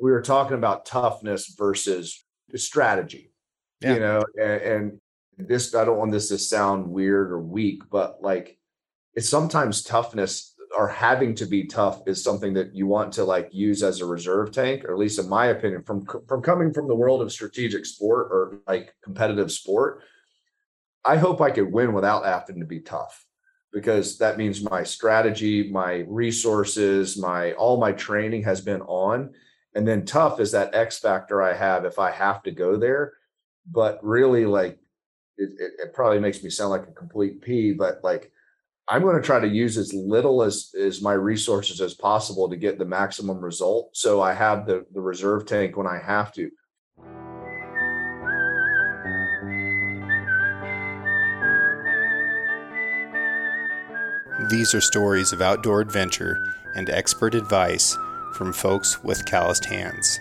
we were talking about toughness versus strategy, yeah. you know, and, and this, I don't want this to sound weird or weak, but like it's sometimes toughness or having to be tough is something that you want to like use as a reserve tank, or at least in my opinion, from from coming from the world of strategic sport or like competitive sport. I hope I could win without having to be tough because that means my strategy, my resources, my all my training has been on. And then tough is that X factor I have if I have to go there. But really, like it, it, it probably makes me sound like a complete P, but like I'm going to try to use as little as as my resources as possible to get the maximum result. So I have the the reserve tank when I have to. These are stories of outdoor adventure and expert advice from folks with calloused hands.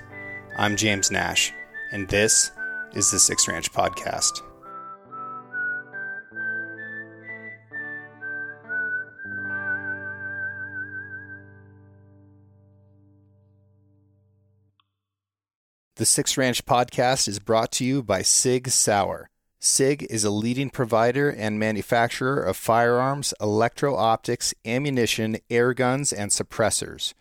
I'm James Nash, and this is the Six Ranch Podcast. The Six Ranch Podcast is brought to you by Sig Sauer. SIG is a leading provider and manufacturer of firearms, electro optics, ammunition, air guns, and suppressors.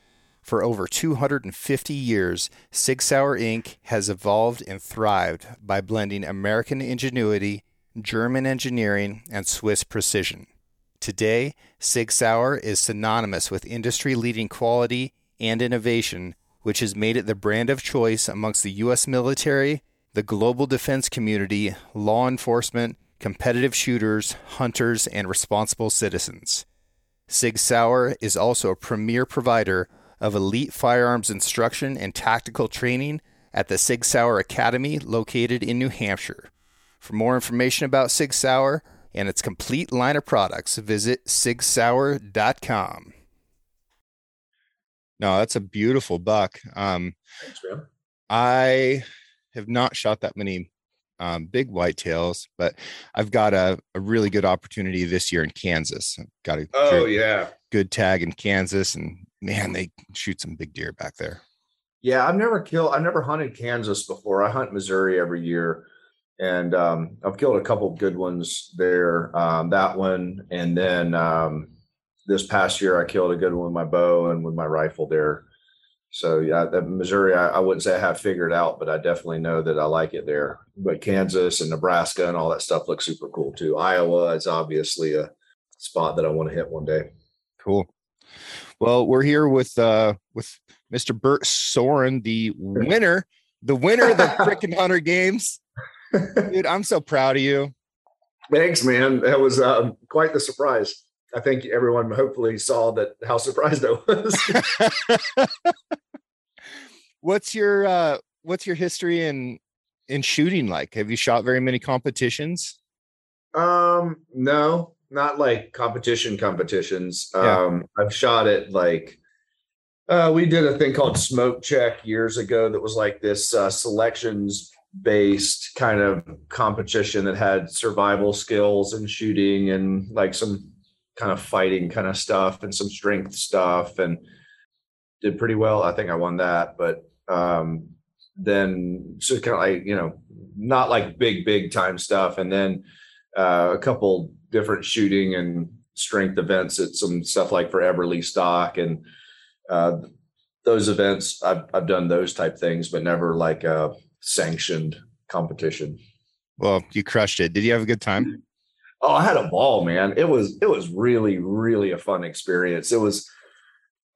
For over 250 years, Sig Sauer Inc. has evolved and thrived by blending American ingenuity, German engineering, and Swiss precision. Today, Sig Sauer is synonymous with industry leading quality and innovation, which has made it the brand of choice amongst the U.S. military the global defense community, law enforcement, competitive shooters, hunters, and responsible citizens. Sig Sauer is also a premier provider of elite firearms instruction and tactical training at the Sig Sauer Academy located in New Hampshire. For more information about Sig Sauer and its complete line of products, visit sigsauer.com. No, that's a beautiful buck. Um, Thanks, man. I have not shot that many um, big whitetails, but I've got a, a really good opportunity this year in Kansas. I've got a oh yeah good tag in Kansas, and man, they shoot some big deer back there. Yeah, I've never killed. I've never hunted Kansas before. I hunt Missouri every year, and um, I've killed a couple good ones there. Um, that one, and then um, this past year, I killed a good one with my bow and with my rifle there. So yeah, Missouri, I, I, wouldn't say I have figured out, but I definitely know that I like it there. But Kansas and Nebraska and all that stuff looks super cool too. Iowa is obviously a spot that I want to hit one day. Cool. Well, we're here with uh with Mr. Bert Sorin, the winner, the winner of the freaking Hunter Games. Dude, I'm so proud of you. Thanks, man. That was uh, quite the surprise. I think everyone hopefully saw that how surprised I was. what's your uh what's your history in in shooting like? Have you shot very many competitions? Um no, not like competition competitions. Yeah. Um I've shot it like uh we did a thing called smoke check years ago that was like this uh selections based kind of competition that had survival skills and shooting and like some kind of fighting kind of stuff and some strength stuff and did pretty well. I think I won that, but um, then so kind of like you know not like big big time stuff, and then uh, a couple different shooting and strength events at some stuff like for Everly Stock and uh, those events. I've I've done those type things, but never like a sanctioned competition. Well, you crushed it. Did you have a good time? Oh, I had a ball, man. It was it was really really a fun experience. It was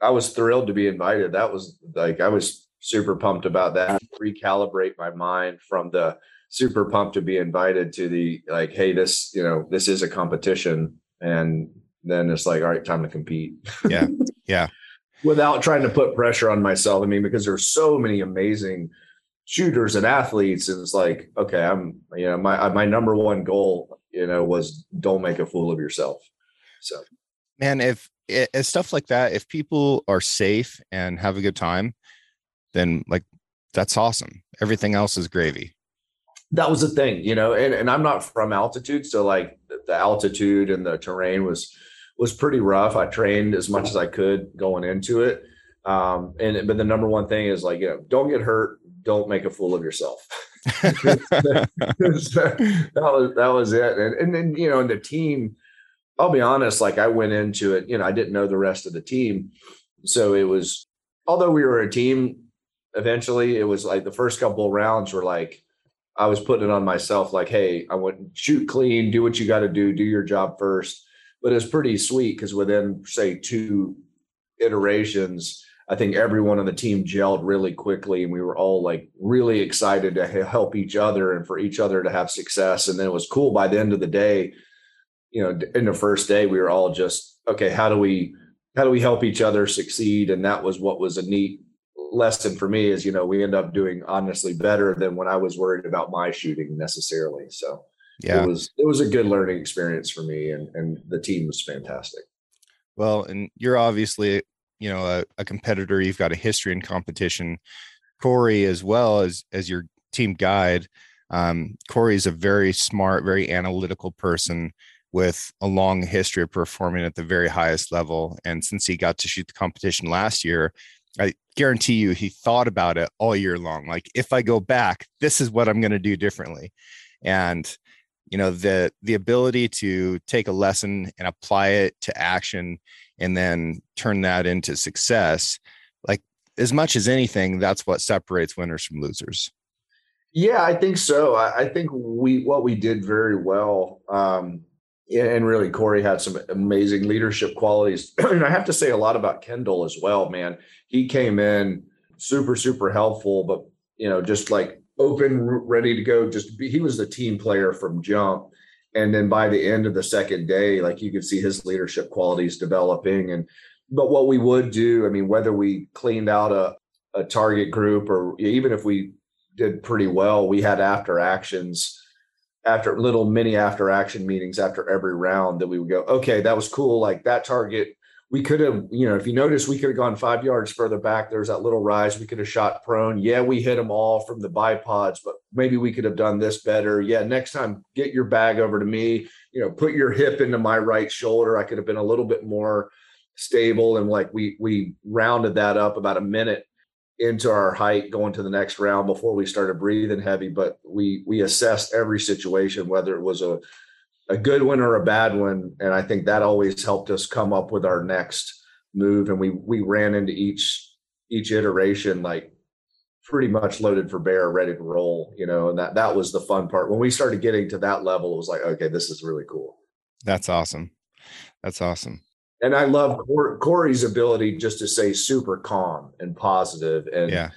I was thrilled to be invited. That was like I was super pumped about that. Recalibrate my mind from the super pumped to be invited to the like, hey, this you know this is a competition, and then it's like, all right, time to compete. Yeah, yeah. Without trying to put pressure on myself. I mean, because there's so many amazing shooters and athletes, and it's like, okay, I'm you know my my number one goal you know, was don't make a fool of yourself. So, man, if, if stuff like that, if people are safe and have a good time, then like that's awesome. Everything else is gravy. That was the thing, you know, and, and I'm not from altitude. So like the altitude and the terrain was, was pretty rough. I trained as much as I could going into it. Um, and but the number one thing is like, you know, don't get hurt, don't make a fool of yourself. that was that was it. And and then you know, and the team, I'll be honest, like I went into it, you know, I didn't know the rest of the team. So it was although we were a team, eventually it was like the first couple rounds were like I was putting it on myself, like, hey, I want shoot clean, do what you got to do, do your job first. But it's pretty sweet because within say two iterations, I think everyone on the team gelled really quickly, and we were all like really excited to help each other and for each other to have success. And then it was cool by the end of the day. You know, in the first day, we were all just okay. How do we how do we help each other succeed? And that was what was a neat lesson for me. Is you know we end up doing honestly better than when I was worried about my shooting necessarily. So yeah, it was it was a good learning experience for me, and and the team was fantastic. Well, and you're obviously you know a, a competitor you've got a history in competition corey as well as as your team guide um, corey is a very smart very analytical person with a long history of performing at the very highest level and since he got to shoot the competition last year i guarantee you he thought about it all year long like if i go back this is what i'm going to do differently. And you know the the ability to take a lesson and apply it to action and then turn that into success like as much as anything that's what separates winners from losers. Yeah i think so. I, I think we what we did very well um and really corey had some amazing leadership qualities. And i have to say a lot about kendall as well man. He came in super super helpful but you know just like open ready to go just be, he was the team player from jump. And then by the end of the second day like you could see his leadership qualities developing. And but what we would do i mean whether we cleaned out a, a target group or even if we did pretty well we had after actions after little mini after action meetings after every round that we would go okay that was cool like that target we could have, you know, if you notice, we could have gone five yards further back. There's that little rise. We could have shot prone. Yeah, we hit them all from the bipods, but maybe we could have done this better. Yeah, next time, get your bag over to me. You know, put your hip into my right shoulder. I could have been a little bit more stable, and like we we rounded that up about a minute into our height going to the next round before we started breathing heavy. But we we assessed every situation, whether it was a a good one or a bad one. And I think that always helped us come up with our next move. And we we ran into each each iteration like pretty much loaded for bear, ready to roll, you know, and that that was the fun part. When we started getting to that level, it was like, okay, this is really cool. That's awesome. That's awesome. And I love Corey's ability just to say super calm and positive, and yeah,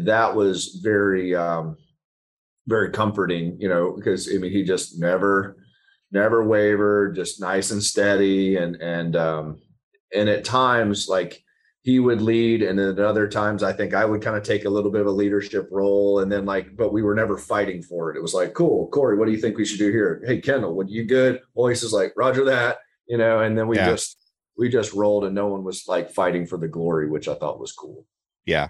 that was very, um, very comforting. You know, because I mean, he just never never wavered, just nice and steady. And, and, um, and at times like he would lead. And then at other times, I think I would kind of take a little bit of a leadership role. And then like, but we were never fighting for it. It was like, cool, Corey, what do you think we should do here? Hey, Kendall, would you good? Voice is like, Roger that, you know, and then we yeah. just, we just rolled and no one was like fighting for the glory, which I thought was cool. Yeah.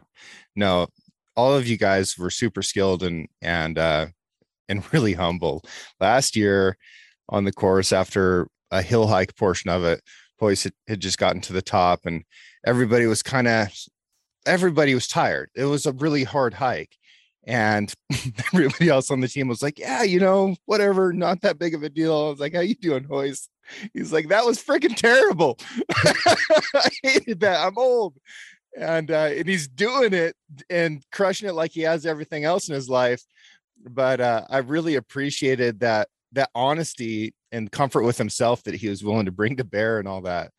No, all of you guys were super skilled and, and, uh, and really humble. Last year, on the course after a hill hike portion of it. Boys had, had just gotten to the top and everybody was kind of everybody was tired. It was a really hard hike. And everybody else on the team was like, Yeah, you know, whatever, not that big of a deal. I was like, How you doing, Royce? He's like, That was freaking terrible. I hated that. I'm old. And uh, and he's doing it and crushing it like he has everything else in his life. But uh, I really appreciated that that honesty and comfort with himself that he was willing to bring to bear and all that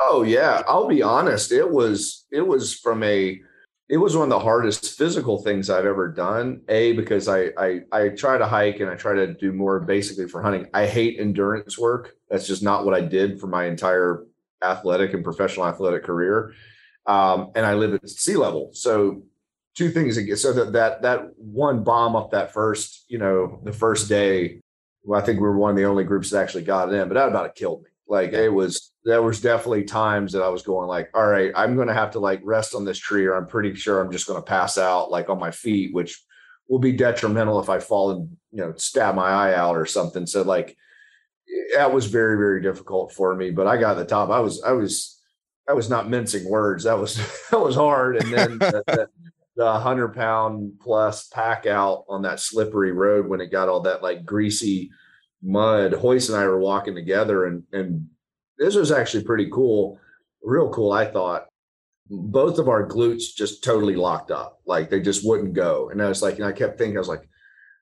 oh yeah i'll be honest it was it was from a it was one of the hardest physical things i've ever done a because i i i try to hike and i try to do more basically for hunting. I hate endurance work. That's just not what i did for my entire athletic and professional athletic career. Um, and i live at sea level. So two things so that that that one bomb up that first you know the first day well, I think we were one of the only groups that actually got it in, but that about killed me. Like it was, there was definitely times that I was going like, all right, I'm going to have to like rest on this tree, or I'm pretty sure I'm just going to pass out like on my feet, which will be detrimental if I fall and you know stab my eye out or something. So like that was very very difficult for me. But I got the top. I was I was I was not mincing words. That was that was hard. And then the, the, the hundred pound plus pack out on that slippery road when it got all that like greasy mud. Royce and I were walking together, and and this was actually pretty cool, real cool. I thought both of our glutes just totally locked up, like they just wouldn't go. And I was like, and I kept thinking, I was like,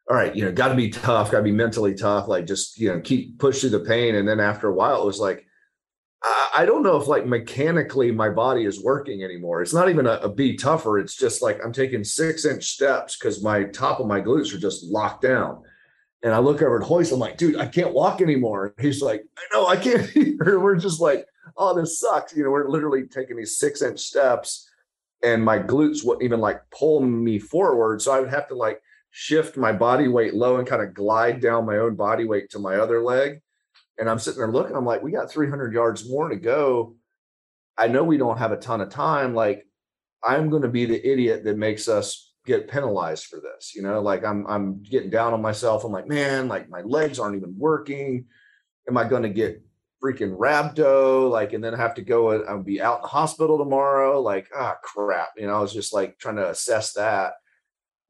all right, you know, got to be tough, got to be mentally tough, like just you know, keep push through the pain. And then after a while, it was like I don't know if like mechanically my body is working anymore. It's not even a, a be tougher. It's just like I'm taking six inch steps because my top of my glutes are just locked down. And I look over at Royce, I'm like, dude, I can't walk anymore. He's like, I know I can't. We're just like, oh, this sucks. You know, we're literally taking these six inch steps and my glutes wouldn't even like pull me forward. So I would have to like shift my body weight low and kind of glide down my own body weight to my other leg and I'm sitting there looking, I'm like, we got 300 yards more to go. I know we don't have a ton of time. Like, I'm going to be the idiot that makes us get penalized for this. You know, like I'm I'm getting down on myself. I'm like, man, like my legs aren't even working. Am I going to get freaking rhabdo? Like, and then have to go and I'll be out in the hospital tomorrow. Like, ah, crap. You know, I was just like trying to assess that.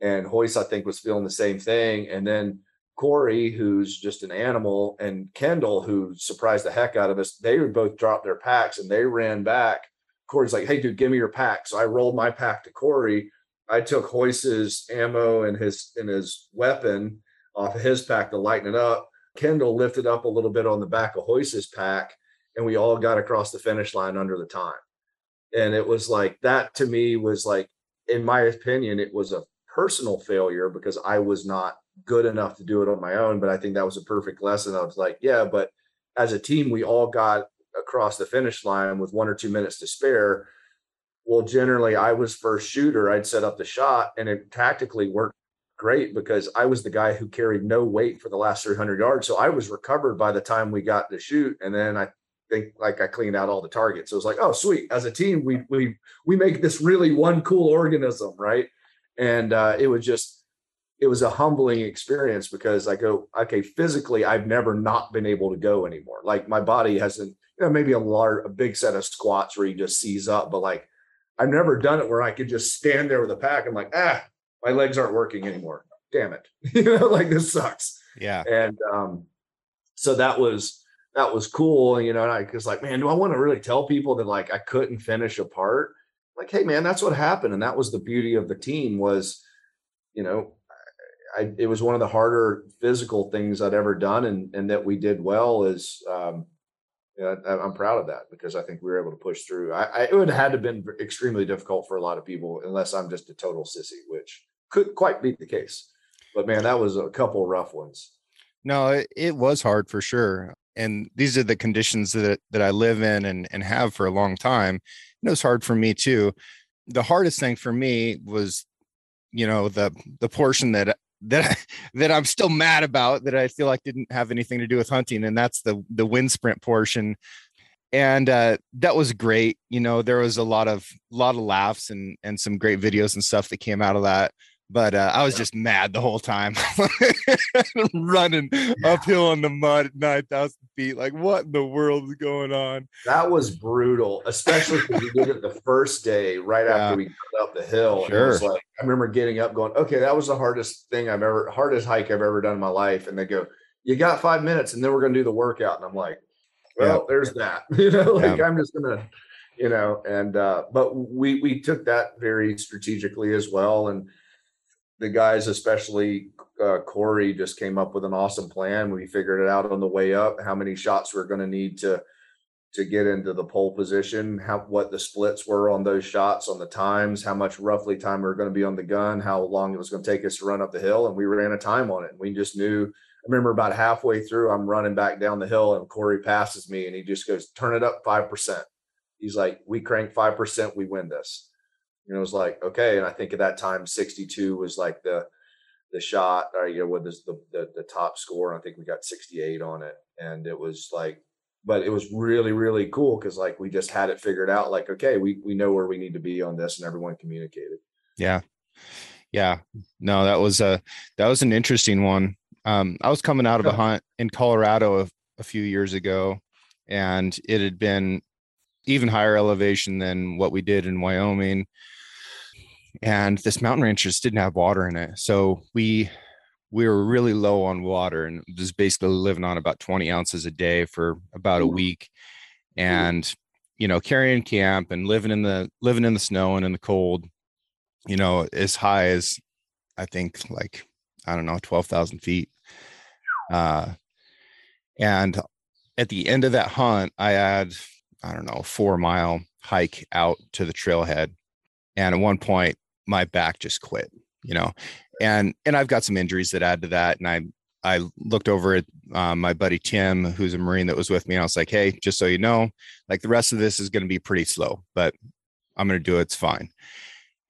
And Royce, I think, was feeling the same thing. And then Corey, who's just an animal, and Kendall, who surprised the heck out of us, they would both drop their packs and they ran back. Corey's like, hey, dude, give me your pack. So I rolled my pack to Corey. I took Royce's ammo and his and his weapon off of his pack to lighten it up. Kendall lifted up a little bit on the back of Royce's pack, and we all got across the finish line under the time. And it was like that to me was like, in my opinion, it was a personal failure because I was not good enough to do it on my own. But I think that was a perfect lesson. I was like, yeah, but as a team, we all got across the finish line with one or two minutes to spare. Well, generally, I was first shooter. I'd set up the shot, and it tactically worked great because I was the guy who carried no weight for the last 300 yards. So I was recovered by the time we got to shoot, and then I think like I cleaned out all the targets. So it was like, oh, sweet. As a team, we we we make this really one cool organism, right? And uh, it was just it was a humbling experience because I go, okay, physically, I've never not been able to go anymore. Like my body hasn't, you know, maybe a large, a big set of squats where you just seize up, but like I've never done it where I could just stand there with a pack. I'm like, ah, my legs aren't working anymore. Damn it. you know, like this sucks. Yeah. And um, so that was that was cool. You know, and I was like, man, do I want to really tell people that like I couldn't finish a part? Like, hey man, that's what happened. And that was the beauty of the team was, you know, I, it was one of the harder physical things I'd ever done, and and that we did well is, um, you know, I, am proud of that because I think we were able to push through. I, I, it would have had to been extremely difficult for a lot of people, unless I'm just a total sissy, which could quite be the case. But man, that was a couple rough ones. No, it, it was hard for sure, and these are the conditions that that I live in and and have for a long time. And it was hard for me too. The hardest thing for me was you know the the portion that that I, that I'm still mad about that I feel like didn't have anything to do with hunting, and that's the the wind sprint portion. And uh, that was great. You know, there was a lot of lot of laughs and and some great videos and stuff that came out of that but uh, I was just mad the whole time, running yeah. uphill in the mud at nine thousand feet. Like, what in the world is going on? That was brutal, especially because we did it the first day, right yeah. after we got up the hill. Sure. It was like I remember getting up, going, "Okay, that was the hardest thing I've ever, hardest hike I've ever done in my life." And they go, "You got five minutes, and then we're going to do the workout." And I'm like, "Well, yeah. there's that." You know, like I'm just gonna you know and uh but we we took that very strategically as well and the guys, especially uh, Corey, just came up with an awesome plan. We figured it out on the way up how many shots we're going to need to to get into the pole position, how what the splits were on those shots, on the times, how much roughly time we were going to be on the gun, how long it was going to take us to run up the hill, and we ran a time on it. We just knew. I remember about halfway through, I'm running back down the hill, and Corey passes me, and he just goes, "Turn it up five percent." He's like, "We crank five percent, we win this." And it was like, okay. And I think at that time, 62 was like the the shot, or you know, what is the, the the top score. I think we got 68 on it. And it was like, but it was really, really cool because like we just had it figured out, like, okay, we we know where we need to be on this, and everyone communicated. Yeah. Yeah. No, that was a that was an interesting one. Um, I was coming out of a hunt in Colorado a, a few years ago, and it had been even higher elevation than what we did in Wyoming. And this mountain range just didn't have water in it. So we we were really low on water and was basically living on about 20 ounces a day for about a week. And you know, carrying camp and living in the living in the snow and in the cold, you know, as high as I think like I don't know, 12,000 feet. Uh, and at the end of that hunt, I had, I don't know, four mile hike out to the trailhead. And at one point, my back just quit, you know, and, and I've got some injuries that add to that. And I, I looked over at um, my buddy Tim, who's a Marine that was with me. And I was like, Hey, just so you know, like the rest of this is going to be pretty slow, but I'm going to do it. It's fine.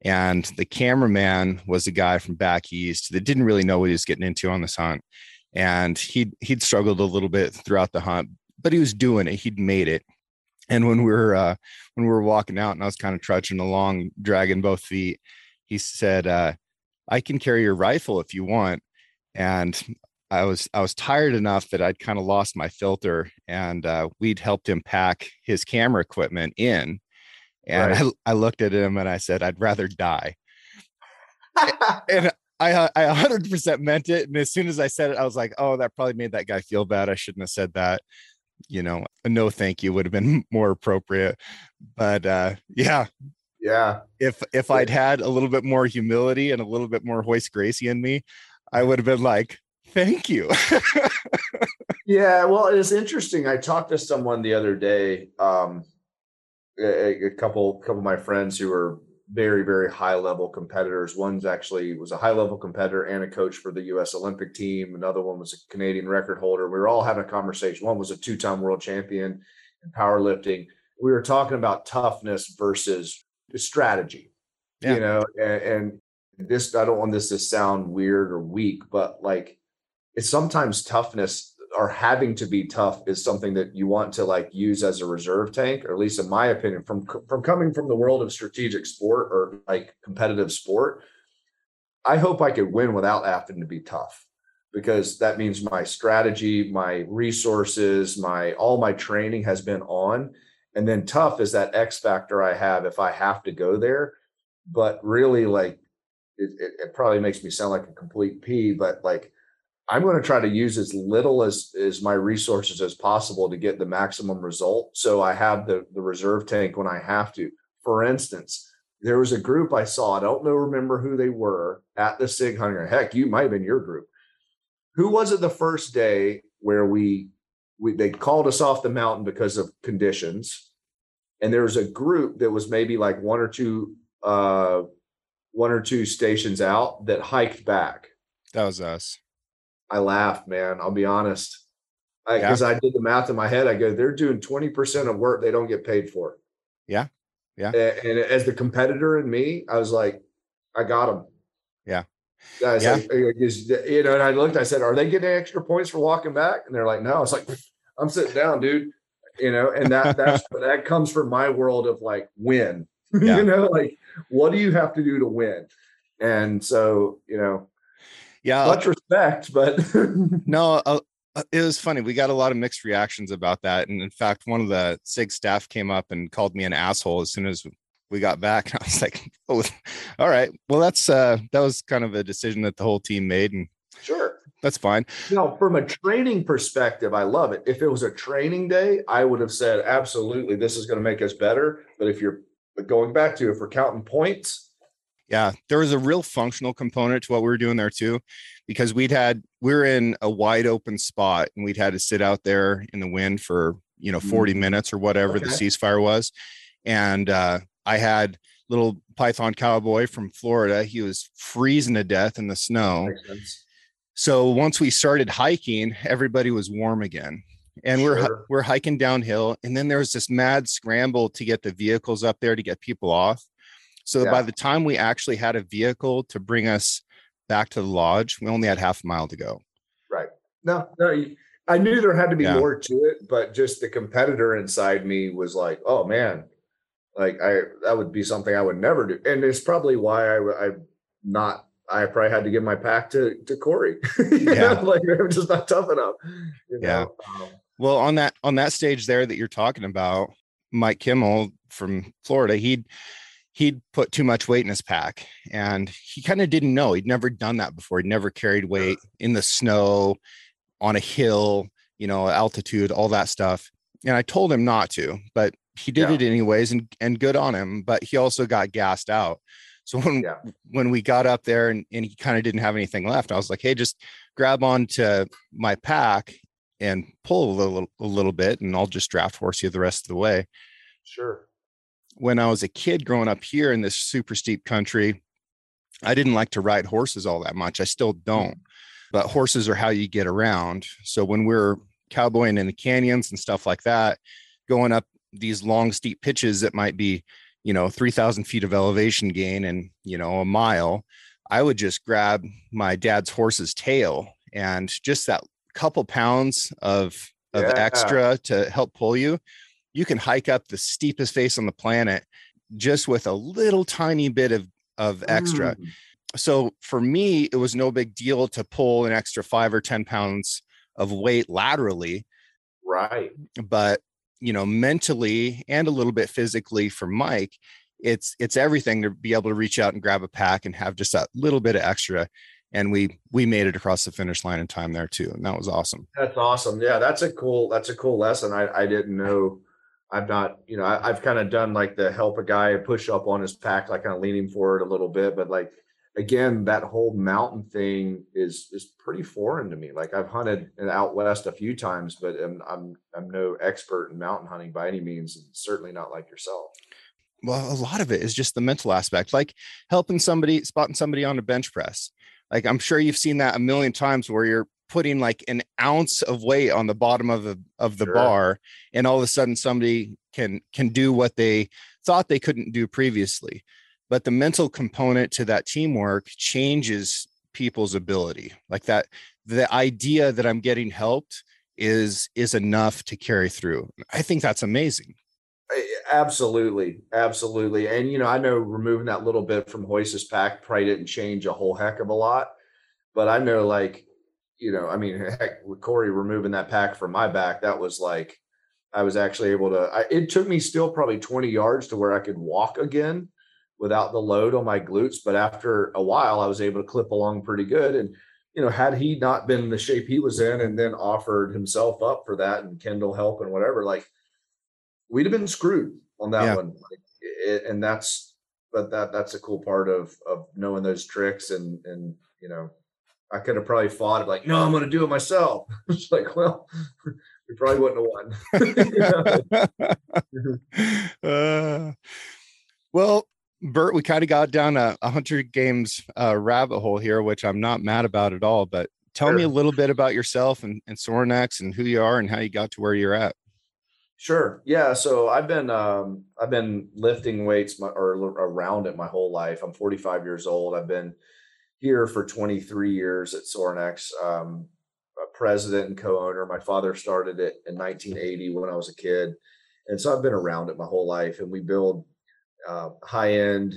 And the cameraman was a guy from back east that didn't really know what he was getting into on this hunt. And he'd he'd struggled a little bit throughout the hunt, but he was doing it. He'd made it. And when we were uh, when we were walking out and I was kind of trudging along, dragging both feet, he said, uh, I can carry your rifle if you want. And I was I was tired enough that I'd kind of lost my filter, and uh, we'd helped him pack his camera equipment in and right. I, I looked at him and I said, I'd rather die. and I, I 100% meant it. And as soon as I said it, I was like, oh, that probably made that guy feel bad. I shouldn't have said that. You know, a no thank you would have been more appropriate. But uh, yeah. Yeah. If if I'd had a little bit more humility and a little bit more Royce Gracie in me, I would have been like, thank you. yeah. Well, it's interesting. I talked to someone the other day. Um, a, a couple couple of my friends who are very very high level competitors one's actually was a high level competitor and a coach for the US Olympic team another one was a Canadian record holder we were all having a conversation one was a two-time world champion in powerlifting we were talking about toughness versus strategy yeah. you know and, and this I don't want this to sound weird or weak but like it's sometimes toughness or having to be tough is something that you want to like use as a reserve tank or at least in my opinion from from coming from the world of strategic sport or like competitive sport i hope i could win without having to be tough because that means my strategy my resources my all my training has been on and then tough is that x factor i have if i have to go there but really like it, it, it probably makes me sound like a complete p but like I'm going to try to use as little as as my resources as possible to get the maximum result. So I have the the reserve tank when I have to. For instance, there was a group I saw. I don't know remember who they were at the Sig Hunter. Heck, you might have been your group. Who was it the first day where we we they called us off the mountain because of conditions, and there was a group that was maybe like one or two uh one or two stations out that hiked back. That was us. I laughed, man. I'll be honest. Because I, yeah. I, did the math in my head. I go, they're doing 20% of work they don't get paid for. Yeah. Yeah. And, and as the competitor in me, I was like, I got them. Yeah. I yeah. Like, you know, and I looked, I said, Are they getting extra points for walking back? And they're like, No. I was like, I'm sitting down, dude. You know, and that that's that comes from my world of like win. Yeah. you know, like what do you have to do to win? And so, you know, yeah much respect but no uh, uh, it was funny we got a lot of mixed reactions about that and in fact one of the sig staff came up and called me an asshole as soon as we got back and i was like oh all right well that's uh that was kind of a decision that the whole team made and sure that's fine you know from a training perspective i love it if it was a training day i would have said absolutely this is going to make us better but if you're going back to if we're counting points yeah, there was a real functional component to what we were doing there too, because we'd had we are in a wide open spot and we'd had to sit out there in the wind for you know 40 mm-hmm. minutes or whatever okay. the ceasefire was, and uh, I had little Python cowboy from Florida. He was freezing to death in the snow. So once we started hiking, everybody was warm again. And sure. we're we're hiking downhill, and then there was this mad scramble to get the vehicles up there to get people off. So yeah. by the time we actually had a vehicle to bring us back to the lodge, we only had half a mile to go. Right. No, no, I knew there had to be yeah. more to it, but just the competitor inside me was like, oh man, like I that would be something I would never do, and it's probably why I I not I probably had to give my pack to to Corey. yeah, know? like I'm just not tough enough. You know? Yeah. Um, well, on that on that stage there that you're talking about, Mike Kimmel from Florida, he'd he'd put too much weight in his pack and he kind of didn't know. He'd never done that before. He'd never carried weight in the snow, on a hill, you know, altitude, all that stuff. And I told him not to, but he did yeah. it anyways and and good on him, but he also got gassed out. So when yeah. when we got up there and, and he kind of didn't have anything left, I was like, hey, just grab onto my pack and pull a little a little bit and I'll just draft horse you the rest of the way. Sure. When I was a kid growing up here in this super steep country, I didn't like to ride horses all that much. I still don't. Mm. But horses are how you get around. So when we're cowboying in the canyons and stuff like that, going up these long steep pitches that might be, you know, 3000 feet of elevation gain and, you know, a mile, I would just grab my dad's horse's tail and just that couple pounds of of yeah. extra to help pull you, you can hike up the steepest face on the planet just with a little tiny bit of of extra. Mm. So for me, it was no big deal to pull an extra five or 10 pounds of weight laterally. Right. But you know, mentally and a little bit physically for Mike, it's it's everything to be able to reach out and grab a pack and have just that little bit of extra and we we made it across the finish line in time there too and that was awesome. That's awesome. Yeah that's a cool that's a cool lesson. I i didn't know i've not you know I, have kind of done like the help a guy push up on his pack like kind of leaning forward a little bit but like again that whole mountain thing is is pretty foreign to me. Like i've hunted out west a few times but i'm i'm, I'm no expert in mountain hunting by any means and certainly not like yourself. Well a lot of it is just the mental aspect like helping somebody spotting somebody on a bench press. Like i'm sure you've seen that a million times where you're putting like an ounce of weight on the bottom of the of the sure. bar and all of a sudden somebody can can do what they thought they couldn't do previously but the mental component to that teamwork changes people's ability. Like that the idea that i'm getting helped is is enough to carry through. I think that's amazing. Absolutely absolutely. And you know i know removing that little bit from Royce's pack probably didn't change a whole heck of a lot but i know like you know i mean heck with corey removing that pack from my back that was like i was actually able to I, it took me still probably 20 yards to where i could walk again without the load on my glutes. But after a while, I was able to clip along pretty good. And, you know, had he not been in the shape he was in and then offered himself up for that and Kendall help and whatever, like we'd have been screwed on that yeah. one. Like, it, and that's, but that, that's a cool part of, of knowing those tricks. And, and, you know, I could have probably fought it like, no, I'm going to do it myself. it's like, well, we probably wouldn't have won. uh, well, Bert, we kind of got down a, a Hunter Games uh, rabbit hole here, which I'm not mad about at all. But tell sure. me a little bit about yourself and, and and who you are and how you got to where you're at. Sure. Yeah. So I've been um, I've been lifting weights my, or around it my whole life. I'm 45 years old. I've been here for 23 years at Sorinex. Um, president and co-owner. My father started it in 1980 when I was a kid, and so I've been around it my whole life. And we build uh, high end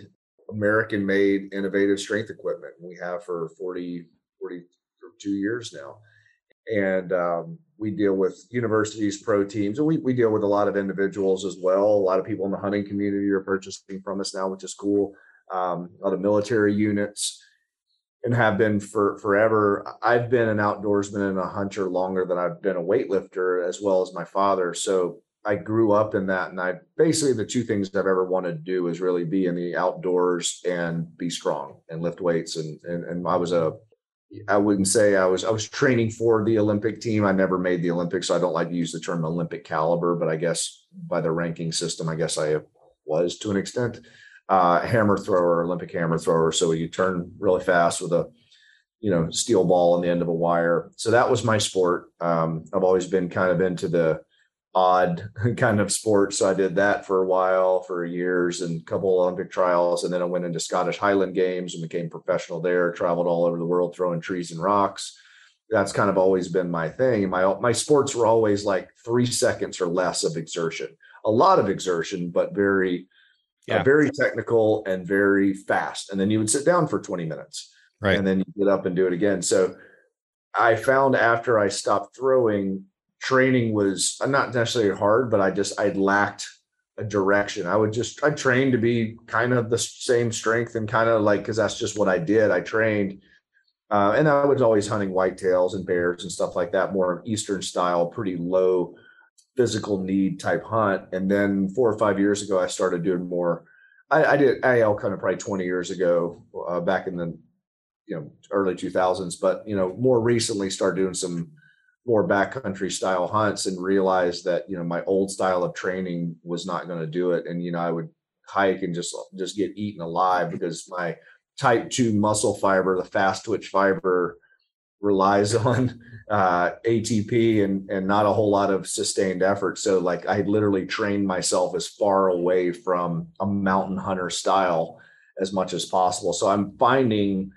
American made innovative strength equipment. We have for 40, 42 years now. And um, we deal with universities, pro teams, and we, we deal with a lot of individuals as well. A lot of people in the hunting community are purchasing from us now, which is cool. Um, a lot of military units and have been for forever. I've been an outdoorsman and a hunter longer than I've been a weightlifter, as well as my father. So I grew up in that, and I basically the two things I've ever wanted to do is really be in the outdoors and be strong and lift weights. And and and I was a I wouldn't say I was I was training for the Olympic team. I never made the Olympics, so I don't like to use the term Olympic caliber, but I guess by the ranking system, I guess I was to an extent. Uh, hammer thrower, Olympic hammer thrower. So you turn really fast with a you know steel ball on the end of a wire. So that was my sport. Um, I've always been kind of into the odd kind of sport. So I did that for a while, for years, and a couple Olympic trials. And then I went into Scottish Highland Games and became professional there, traveled all over the world throwing trees and rocks. That's kind of always been my thing. My my sports were always like three seconds or less of exertion. A lot of exertion, but very, uh, yeah. uh, very technical and very fast. And then you would sit down for 20 minutes. Right. And then you get up and do it again. So I found after I stopped throwing training was uh, not necessarily hard, but I just I lacked a direction. I would just I trained to be kind of the same strength and kind of like because that's just what I did. I trained, uh, and I was always hunting whitetails and bears and stuff like that, more of Eastern style, pretty low physical need type hunt. And then four or five years ago, I started doing more. I, I did AL kind of probably 20 years ago, uh, back in the you know early 2000s, but you know more recently started doing some more backcountry style hunts and realized that you know my old style of training was not going to do it. And you know i would hike and just just get eaten alive because my type 2 muscle fiber the fast twitch fiber relies on uh, atp and and not a whole lot of sustained effort. So like i literally trained myself as far away from a mountain hunter style as much as possible. So i'm finding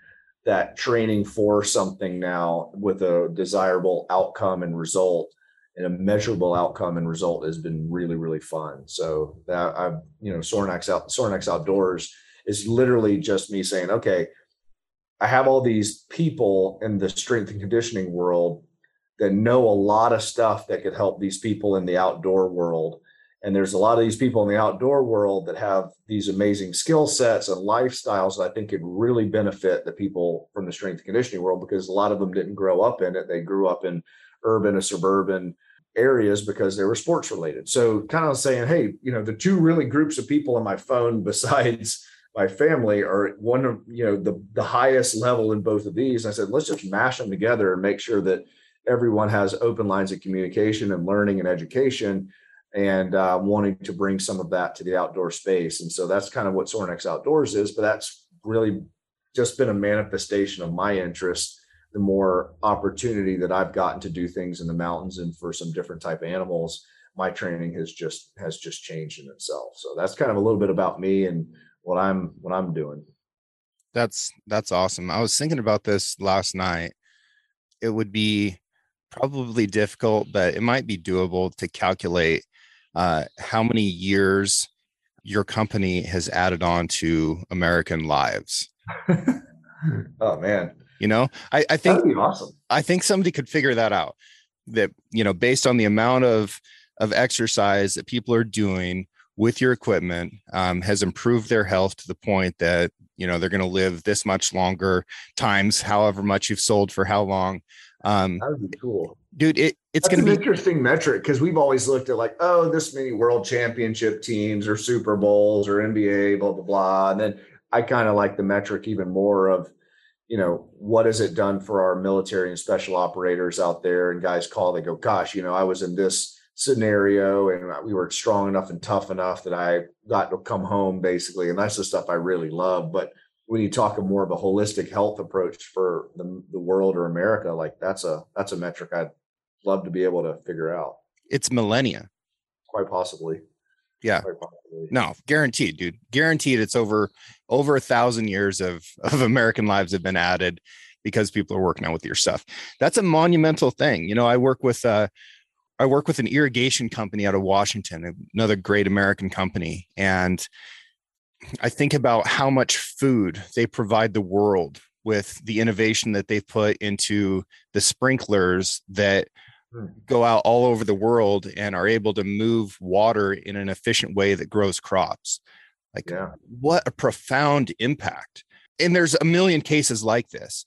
that training for something now with a desirable outcome and result and a measurable outcome and result has been really really fun. So that i've you know Sorinex out Sorinex outdoors is literally just me saying okay i have all these people in the strength and conditioning world that know a lot of stuff that could help these people in the outdoor world and there's a lot of these people in the outdoor world that have these amazing skill sets and lifestyles that I think could really benefit the people from the strength and conditioning world because a lot of them didn't grow up in it. They grew up in urban or suburban areas because they were sports related. So kind of saying, hey, you know, the two really groups of people on my phone besides my family are one of, you know, the the highest level in both of these. And I said, let's just mash them together and make sure that everyone has open lines of communication and learning and education and uh, wanting to bring some of that to the outdoor space. And so that's kind of what Sorinex Outdoors is, but that's really just been a manifestation of my interest. The more opportunity that I've gotten to do things in the mountains and for some different type of animals, my training has just has just changed in itself. So that's kind of a little bit about me and what I'm what I'm doing. That's that's awesome. I was thinking about this last night. It would be probably difficult, but it might be doable to calculate uh, how many years your company has added on to American lives. oh man. You know, I, I think awesome. I think somebody could figure that out. That, you know, based on the amount of of exercise that people are doing with your equipment um, has improved their health to the point that you know they're going to live this much longer times however much you've sold for how long um, that would be cool, dude. It, it's going to be an interesting metric because we've always looked at like, oh, this many world championship teams or Super Bowls or NBA, blah blah blah, and then I kind of like the metric even more of, you know, what has it done for our military and special operators out there? And guys call, they go, gosh, you know, I was in this scenario and we were strong enough and tough enough that I got to come home basically, and that's the stuff I really love, but when you talk of more of a holistic health approach for the, the world or America, like that's a that's a metric I'd love to be able to figure out. It's millennia. Quite possibly. Yeah. Quite possibly. No, guaranteed, dude. Guaranteed it's over over a thousand years of of American lives have been added because people are working out with your stuff. That's a monumental thing. You know, I work with uh I work with an irrigation company out of Washington, another great American company. And I think about how much food they provide the world with the innovation that they've put into the sprinklers that. Go out all over the world and are able to move water in an efficient way that grows crops. Like, yeah. what a profound impact. And there's a million cases like this,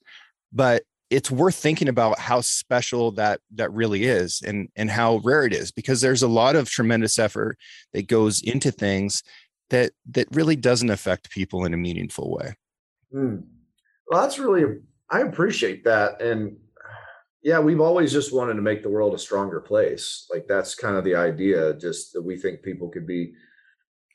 but it's worth thinking about how special that that really is and and how rare it is because there's a lot of tremendous effort that goes into things that that really doesn't affect people in a meaningful way. Mm. Well, that's really I appreciate that, and yeah, we've always just wanted to make the world a stronger place. Like that's kind of the idea, just that we think people could be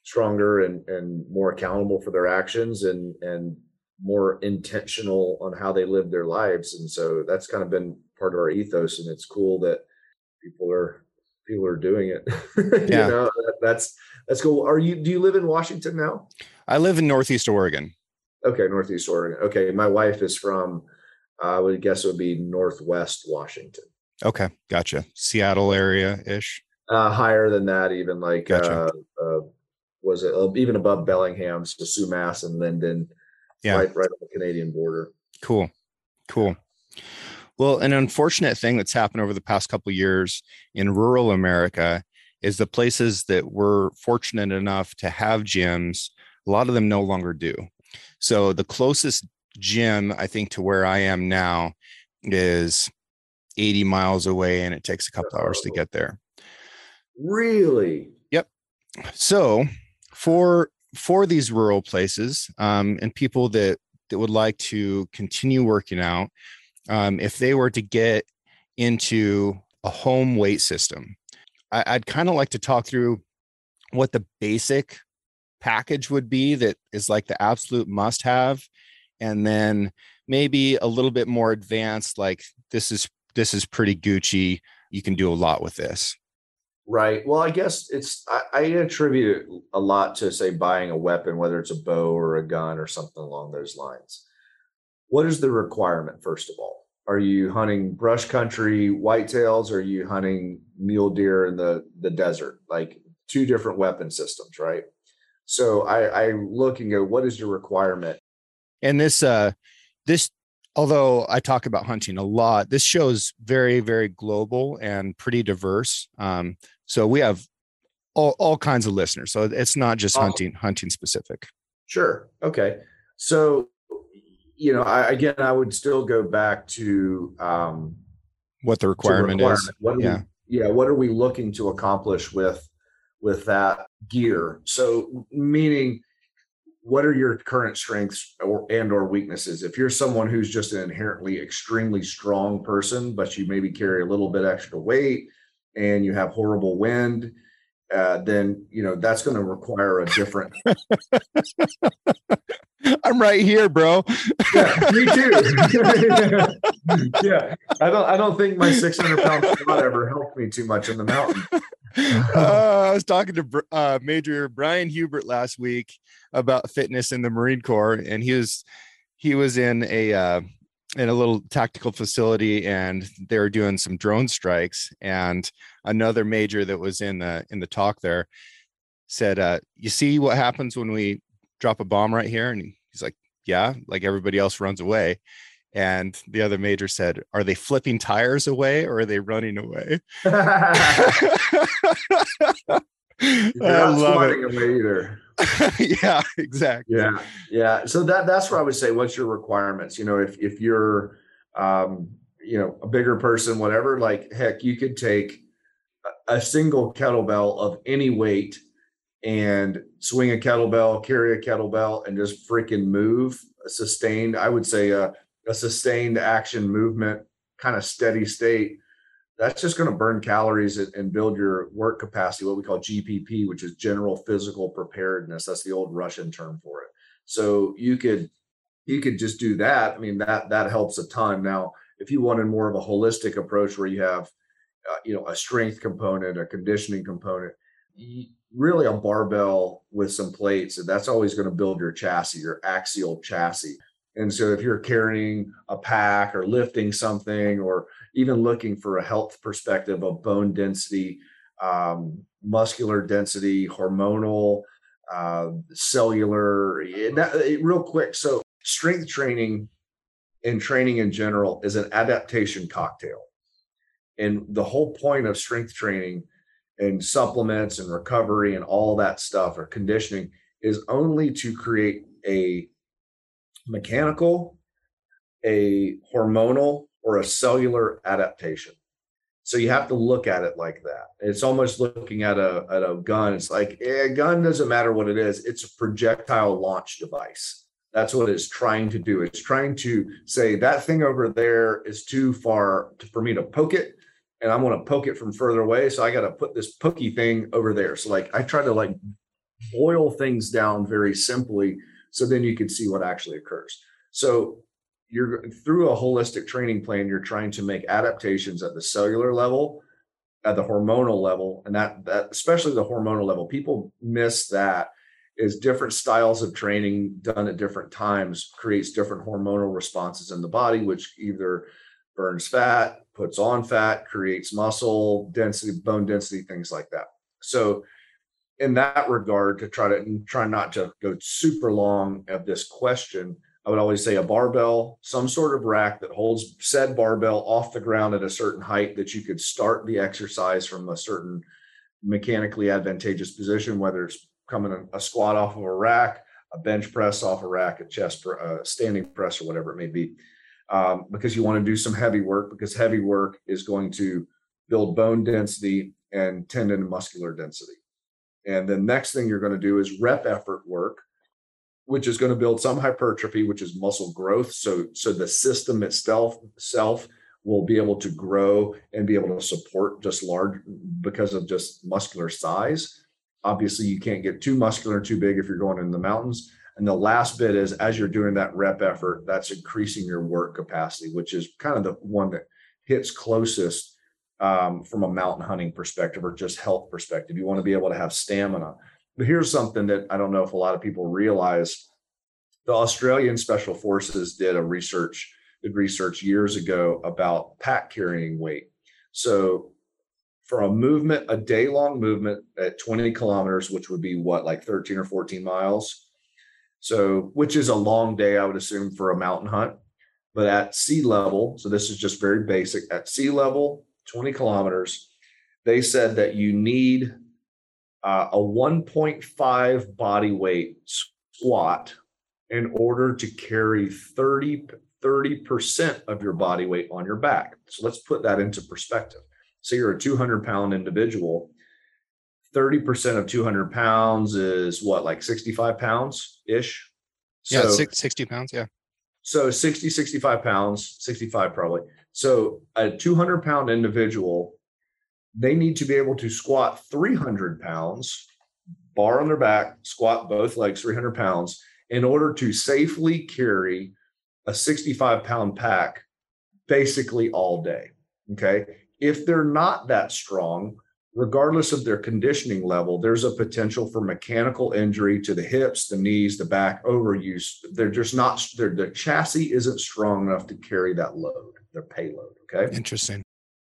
stronger and and more accountable for their actions and and more intentional on how they live their lives and so that's kind of been part of our ethos and it's cool that people are people are doing it yeah. you know that's that's cool. Are you? Do you live in Washington now? I live in Northeast Oregon. Okay, Northeast Oregon. Okay, my wife is from. I would guess it would be Northwest Washington. Okay, gotcha. Seattle area ish. Uh, higher than that, even like gotcha. uh, uh, was it uh, even above Bellingham, so Sumas and Lynden, yeah, right, right on the Canadian border. Cool, cool. Well, an unfortunate thing that's happened over the past couple years in rural America is the places that we're fortunate enough to have gyms, a lot of them no longer do. So the closest gym, I think, to where I am now is 80 miles away and it takes a couple hours to get there. Really? Yep. So for for these rural places um, and people that that would like to continue working out, um, if they were to get into a home weight system, I, I'd kind of like to talk through what the basic package would be that is like the absolute must have and then maybe a little bit more advanced like this is this is pretty gucci. You can do a lot with this. Right. Well i guess it's I, I attribute a lot to say buying a weapon whether it's a bow or a gun or something along those lines. What is the requirement first of all? Are you hunting brush country whitetails? Or are you hunting mule deer in the the desert? Like two different weapon systems right? So i i look and go what is your requirement and this uh this although i talk about hunting a lot this show's very very global and pretty diverse um so we have all, all kinds of listeners so it's not just oh. hunting hunting specific sure okay so you know, I, again, I would still go back to um, what the requirement, requirement. is. What yeah, we, yeah. What are we looking to accomplish with with that gear? So, meaning, what are your current strengths or and or weaknesses? If you're someone who's just an inherently extremely strong person, but you maybe carry a little bit extra weight and you have horrible wind, uh, then you know that's going to require a different I'm right here, bro. yeah, me too. yeah, I don't. I don't think my 600 pound squat ever helped me too much in the mountain. uh, I was talking to uh, Major Brian Hubert last week about fitness in the Marine Corps, and he was he was in a uh, in a little tactical facility, and they were doing some drone strikes. And another major that was in the in the talk there said, uh, "You see what happens when we drop a bomb right here? And he's like, yeah, like everybody else runs away. And the other major said, Are they flipping tires away or are they running away? You're not sliding away either. yeah, exactly. Yeah, yeah. So that that's where I would say, what's your requirements? You know, if if you're, um, you know, a bigger person, whatever, like heck, you could take a single kettlebell of any weight and swing a kettlebell, carry a kettlebell, and just freaking move a sustained, I would say a, a sustained action movement, kind of steady state. That's just going to burn calories and build your work capacity, what we call GPP, which is general physical preparedness. That's the old Russian term for it. So you could you could just do that. I mean that that helps a ton. Now, if you wanted more of a holistic approach where you have uh, you know a strength component, a conditioning component, really a barbell with some plates and that's always going to build your chassis your axial chassis. And so if you're carrying a pack or lifting something or even looking for a health perspective of bone density um, muscular density hormonal uh, cellular that, real quick. So strength training and training in general is an adaptation cocktail. And the whole point of strength training and supplements and recovery and all that stuff or conditioning is only to create a mechanical, a hormonal, or a cellular adaptation. So you have to look at it like that. It's almost looking at a, at a gun. It's like eh, a gun doesn't matter what it is. It's a projectile launch device. That's what it's trying to do. It's trying to say that thing over there is too far for me to poke it and I want to poke it from further away. So I got to put this pokey thing over there. So like I try to like boil things down very simply so then you can see what actually occurs. So you're through a holistic training plan, you're trying to make adaptations at the cellular level, at the hormonal level, and that that especially the hormonal level. People miss that is different styles of training done at different times creates different hormonal responses in the body, which either burns fat, puts on fat, creates muscle density, bone density, things like that. So, in that regard, to try to try not to go super long of this question, I would always say a barbell, some sort of rack that holds said barbell off the ground at a certain height that you could start the exercise from a certain mechanically advantageous position, whether it's coming a, squat off of a rack, a bench press off a rack, a chest, a standing press, or whatever it may be, um, because you want to do some heavy work. Because heavy work is going to build bone density and tendon and muscular density. And the next thing you're going to do is rep effort work, which is going to build some hypertrophy, which is muscle growth. So, so the system itself, self will be able to grow and be able to support just large because of just muscular size. Obviously, you can't get too muscular too big if you're going in the mountains. And the last bit is as you're doing that rep effort, that's increasing your work capacity, which is kind of the one that hits closest um, from a mountain hunting perspective or just health perspective. You want to be able to have stamina. But here's something that I don't know if a lot of people realize. The Australian Special Forces did a research did research years ago about pack carrying weight. So for a movement, a day long movement at 20 kilometers, which would be what, like 13 or 14 miles. So, which is a long day, I would assume, for a mountain hunt. But at sea level, so this is just very basic, at sea level, 20 kilometers, they said that you need uh, a 1.5 body weight squat in order to carry 30 30% of your body weight on your back. So let's put that into perspective. So you're a 200 pound individual, 30% of 200 pounds is what, like 65 pounds ish? So, yeah, 60 pounds. Yeah. So 60, 65 pounds, 65 probably. So a 200 pound individual, they need to be able to squat 300 pounds, bar on their back, squat both legs 300 pounds in order to safely carry a 65 pound pack basically all day. Okay. If they're not that strong, regardless of their conditioning level, there's a potential for mechanical injury to the hips, the knees, the back, overuse. They're just not, their chassis isn't strong enough to carry that load, their payload. Okay. Interesting.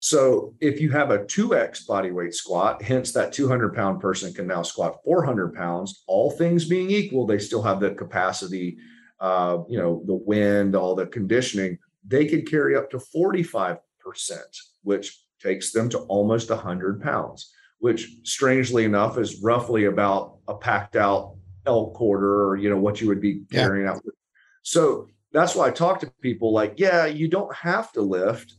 So if you have a 2x body weight squat, hence that 200 pound person can now squat 400 pounds, all things being equal, they still have the capacity uh, you know, the wind, all the conditioning, they could carry up to 45%, which takes them to almost 100 pounds, which strangely enough is roughly about a packed out elk quarter or, you know, what you would be carrying yeah. out. So that's why I talk to people like, yeah, you don't have to lift.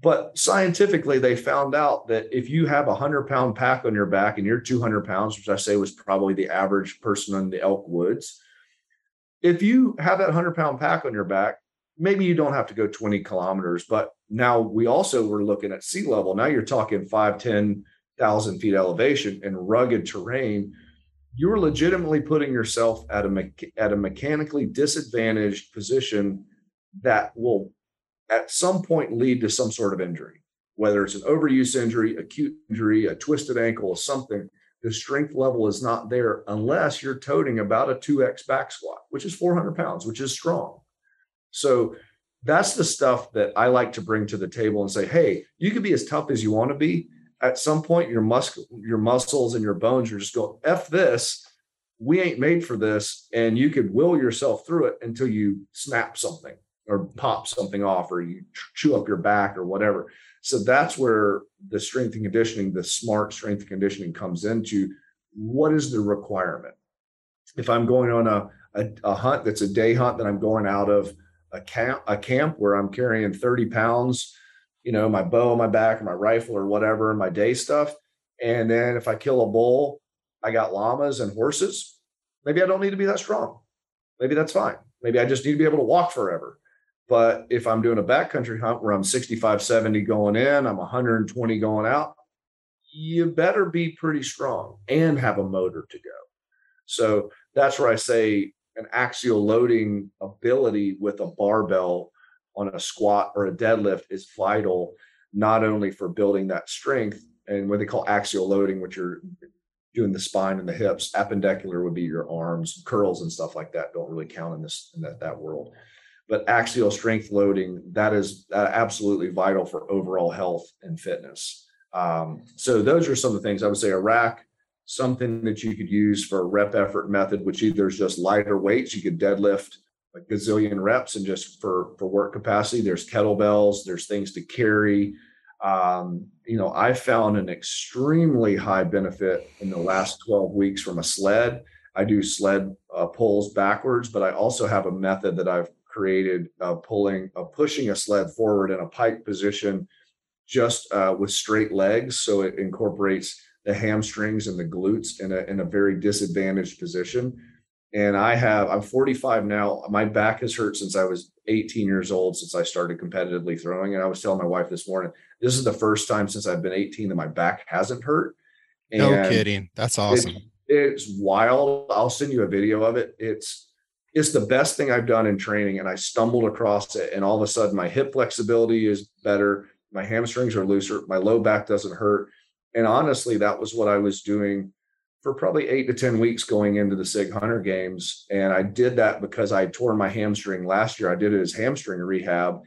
But scientifically, they found out that if you have a hundred pound pack on your back and you're 200 pounds, which I say was probably the average person in the elk woods, if you have that 100 pound pack on your back, maybe you don't have to go 20 kilometers. But now we also were looking at sea level. Now you're talking five, 10,000 feet elevation and rugged terrain. You're legitimately putting yourself at a, me- at a mechanically disadvantaged position that will at some point lead to some sort of injury, whether it's an overuse injury, acute injury, a twisted ankle, or something the strength level is not there unless you're toting about a 2x back squat, which is 400 pounds, which is strong. So that's the stuff that I like to bring to the table and say, hey, you can be as tough as you want to be. At some point, your muscle, your muscles and your bones are just going, F this. We ain't made for this. And you could will yourself through it until you snap something or pop something off or you chew up your back or whatever. So that's where the strength and conditioning, the smart strength and conditioning comes into what is the requirement? If I'm going on a, a, a hunt that's a day hunt that I'm going out of a camp, a camp where I'm carrying 30 pounds, you know, my bow on my back my rifle or whatever, my day stuff. And then if I kill a bull, I got llamas and horses. Maybe I don't need to be that strong. Maybe that's fine. Maybe I just need to be able to walk forever. But if I'm doing a backcountry hunt where I'm 65, 70 going in, I'm 120 going out, you better be pretty strong and have a motor to go. So that's where I say an axial loading ability with a barbell on a squat or a deadlift is vital, not only for building that strength and what they call axial loading, which you're doing the spine and the hips. Appendicular would be your arms, curls and stuff like that. Don't really count in this in that, that world but axial strength loading that is absolutely vital for overall health and fitness um, so those are some of the things i would say a rack something that you could use for a rep effort method which either is just lighter weights you could deadlift a gazillion reps and just for for work capacity there's kettlebells there's things to carry Um, you know, I found an extremely high benefit in the last 12 weeks from a sled. I do sled uh, pulls backwards, but I also have a method that I've created of pulling, of pushing a sled forward in a pike position just uh, with straight legs. So it incorporates the hamstrings and the glutes in a, in a very disadvantaged position. And I have, I'm 45 now. My back has hurt since I was 18 years old, since I started competitively throwing. And I was telling my wife this morning, this is the first time since I've been 18 that my back hasn't hurt. And no kidding. That's awesome. It, it's wild. I'll send you a video of it. It's, it's the best thing I've done in training. And I stumbled across it. And all of a sudden, my hip flexibility is better. My hamstrings are looser. My low back doesn't hurt. And honestly, that was what I was doing for probably eight to 10 weeks going into the SIG Hunter games. And I did that because I tore my hamstring last year. I did it as hamstring rehab.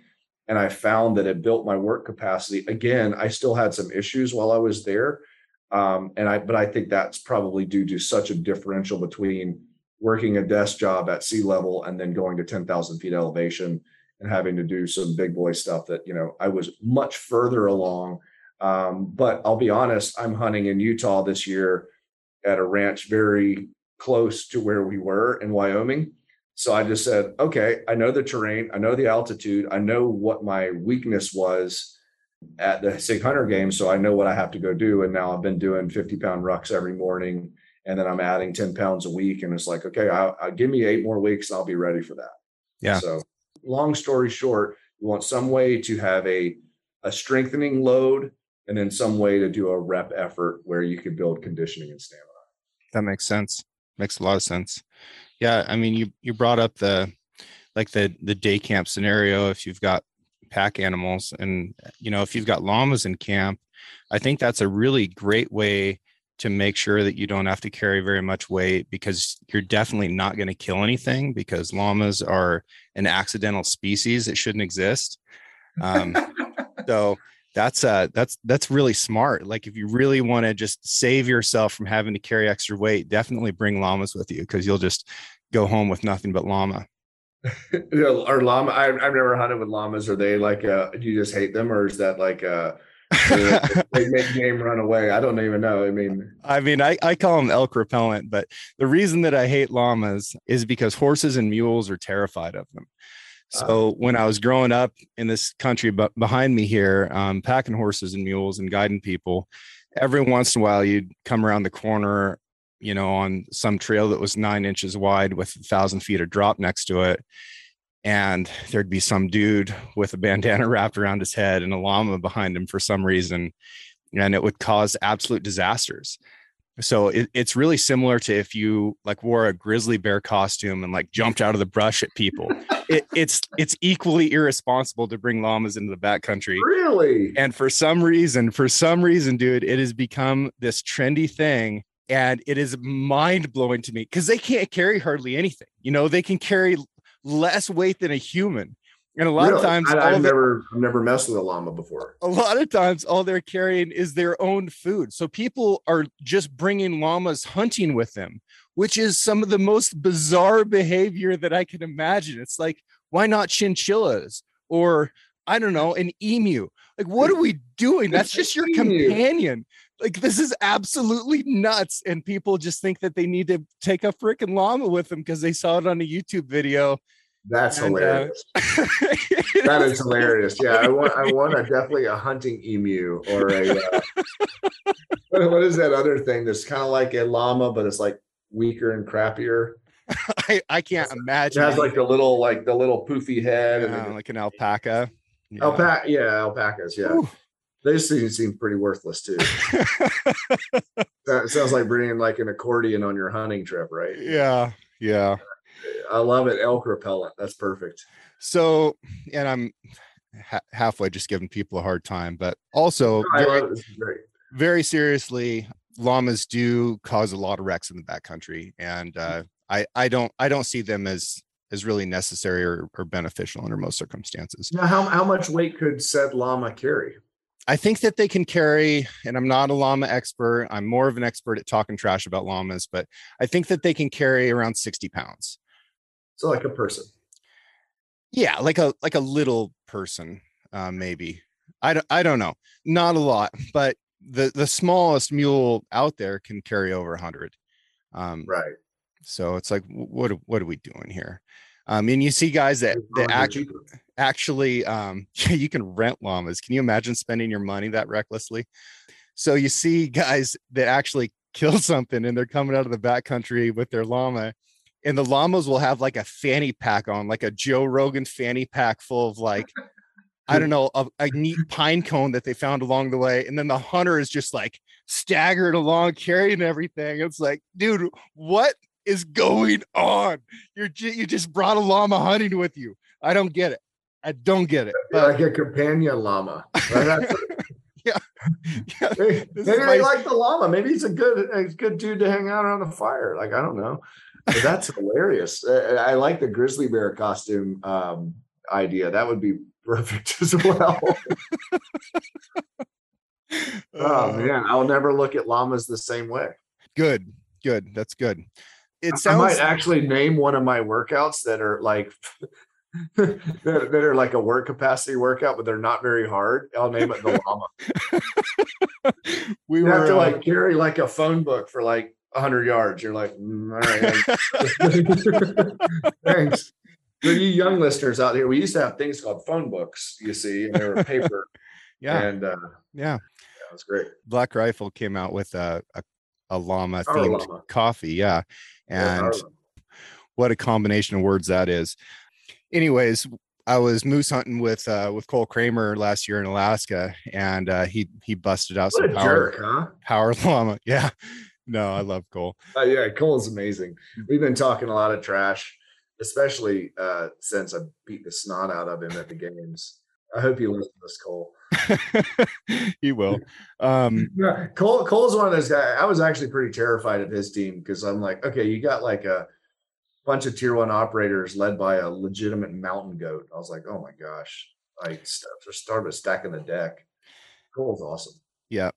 And I found that it built my work capacity. Again, I still had some issues while I was there. Um, and I, but I think that's probably due to such a differential between working a desk job at sea level and then going to 10,000 feet elevation and having to do some big boy stuff that, you know, I was much further along. Um, but I'll be honest, I'm hunting in Utah this year at a ranch very close to where we were in Wyoming. So I just said, okay, I know the terrain, I know the altitude, I know what my weakness was at the Sig Hunter game. So I know what I have to go do. And now I've been doing 50 pound rucks every morning. And then I'm adding 10 pounds a week. And it's like, okay, I'll, I'll give me eight more weeks and I'll be ready for that. Yeah. So long story short, you want some way to have a, a strengthening load and then some way to do a rep effort where you can build conditioning and stamina. That makes sense. Makes a lot of sense. Yeah, I mean, you you brought up the like the the day camp scenario. If you've got pack animals, and you know, if you've got llamas in camp, I think that's a really great way to make sure that you don't have to carry very much weight because you're definitely not going to kill anything because llamas are an accidental species that shouldn't exist. Um, so that's uh that's that's really smart. Like if you really want to just save yourself from having to carry extra weight definitely bring llamas with you because you'll just go home with nothing but llama. Are llama I, have never hunted with llamas. Are they like uh do you just hate them or is that like uh they make game run away? I don't even know. I mean i mean I, I call them elk repellent but the reason that i hate llamas is because horses and mules are terrified of them so when I was growing up in this country, but behind me here, um, packing horses and mules and guiding people, every once in a while you'd come around the corner, you know, on some trail that was nine inches wide with a thousand feet of drop next to it. And there'd be some dude with a bandana wrapped around his head and a llama behind him for some reason. And it would cause absolute disasters so it, it's really similar to if you like wore a grizzly bear costume and like jumped out of the brush at people it, it's it's equally irresponsible to bring llamas into the backcountry really and for some reason for some reason dude it has become this trendy thing and it is mind-blowing to me because they can't carry hardly anything you know they can carry less weight than a human and a lot really? of times, I, have never, I've never messed with a llama before. A lot of times, all they're carrying is their own food. So people are just bringing llamas hunting with them, which is some of the most bizarre behavior that I can imagine. It's like, why not chinchillas or I don't know, an emu? Like, what are we doing? That's just your companion. Like, this is absolutely nuts. And people just think that they need to take a freaking llama with them because they saw it on a YouTube video that's and, uh, hilarious. Uh, that is hilarious. Yeah, I want I want a definitely a hunting emu or a uh, what is that other thing that's kind of like a llama, but it's like weaker and crappier. I, I can't imagine. It has like the little like the little poofy head yeah, and like an alpaca. Yeah. Alpaca, yeah, alpacas, yeah. Ooh. They seem seem pretty worthless too. that sounds like bringing like an accordion on your hunting trip, right? Yeah, yeah. I love it. Elk repellent. That's perfect. So, and I'm ha- halfway just giving people a hard time, but also very, very seriously, llamas do cause a lot of wrecks in the backcountry, and uh, I I don't I don't see them as as really necessary or, or beneficial under most circumstances. Now, how how much weight could said llama carry? I think that they can carry, and I'm not a llama expert. I'm more of an expert at talking trash about llamas, but I think that they can carry around 60 pounds. So like a person. Yeah, like a like a little person, uh, maybe. I don't, I don't know. Not a lot, but the the smallest mule out there can carry over 100. Um, right. So it's like, what what are we doing here? I mean, you see guys that that actually actually um, you can rent llamas. Can you imagine spending your money that recklessly? So you see guys that actually kill something and they're coming out of the backcountry with their llama and the llamas will have like a fanny pack on, like a Joe Rogan fanny pack full of like, I don't know, a, a, neat pine cone that they found along the way. And then the hunter is just like staggered along carrying everything. It's like, dude, what is going on? You're you just brought a llama hunting with you. I don't get it. I don't get it. But, like a companion llama. Right? yeah. yeah. Maybe, maybe they my... like the llama. Maybe he's a good a good dude to hang out around the fire. Like I don't know. But that's hilarious. I like the grizzly bear costume um, idea. That would be perfect as well. oh uh, man, I'll never look at llamas the same way. Good, good. That's good. It sounds. I might actually name one of my workouts that are like that, that, are like a work capacity workout, but they're not very hard. I'll name it the llama. we you were, have to like uh, carry like a phone book for like 100 yards. You're like, mm, all right. Thanks. For you young listeners out here, we used to have things called phone books, you see, and they were paper. yeah. And uh, yeah. yeah, it was great. Black Rifle came out with a, a, a llama themed llama. coffee. Yeah. And what a combination of words that is. Anyways, I was moose hunting with uh, with Cole Kramer last year in Alaska, and uh, he he busted out what some power jerk, huh? power llama. Yeah, no, I love Cole. Uh, yeah, Cole's amazing. We've been talking a lot of trash, especially uh, since I beat the snot out of him at the games. I hope you listen to this, Cole. he will. Um, yeah, Cole. Cole's one of those guys. I was actually pretty terrified of his team because I'm like, okay, you got like a bunch of tier one operators led by a legitimate mountain goat. I was like, oh my gosh, I started stacking the deck. Cole's awesome. Yeah,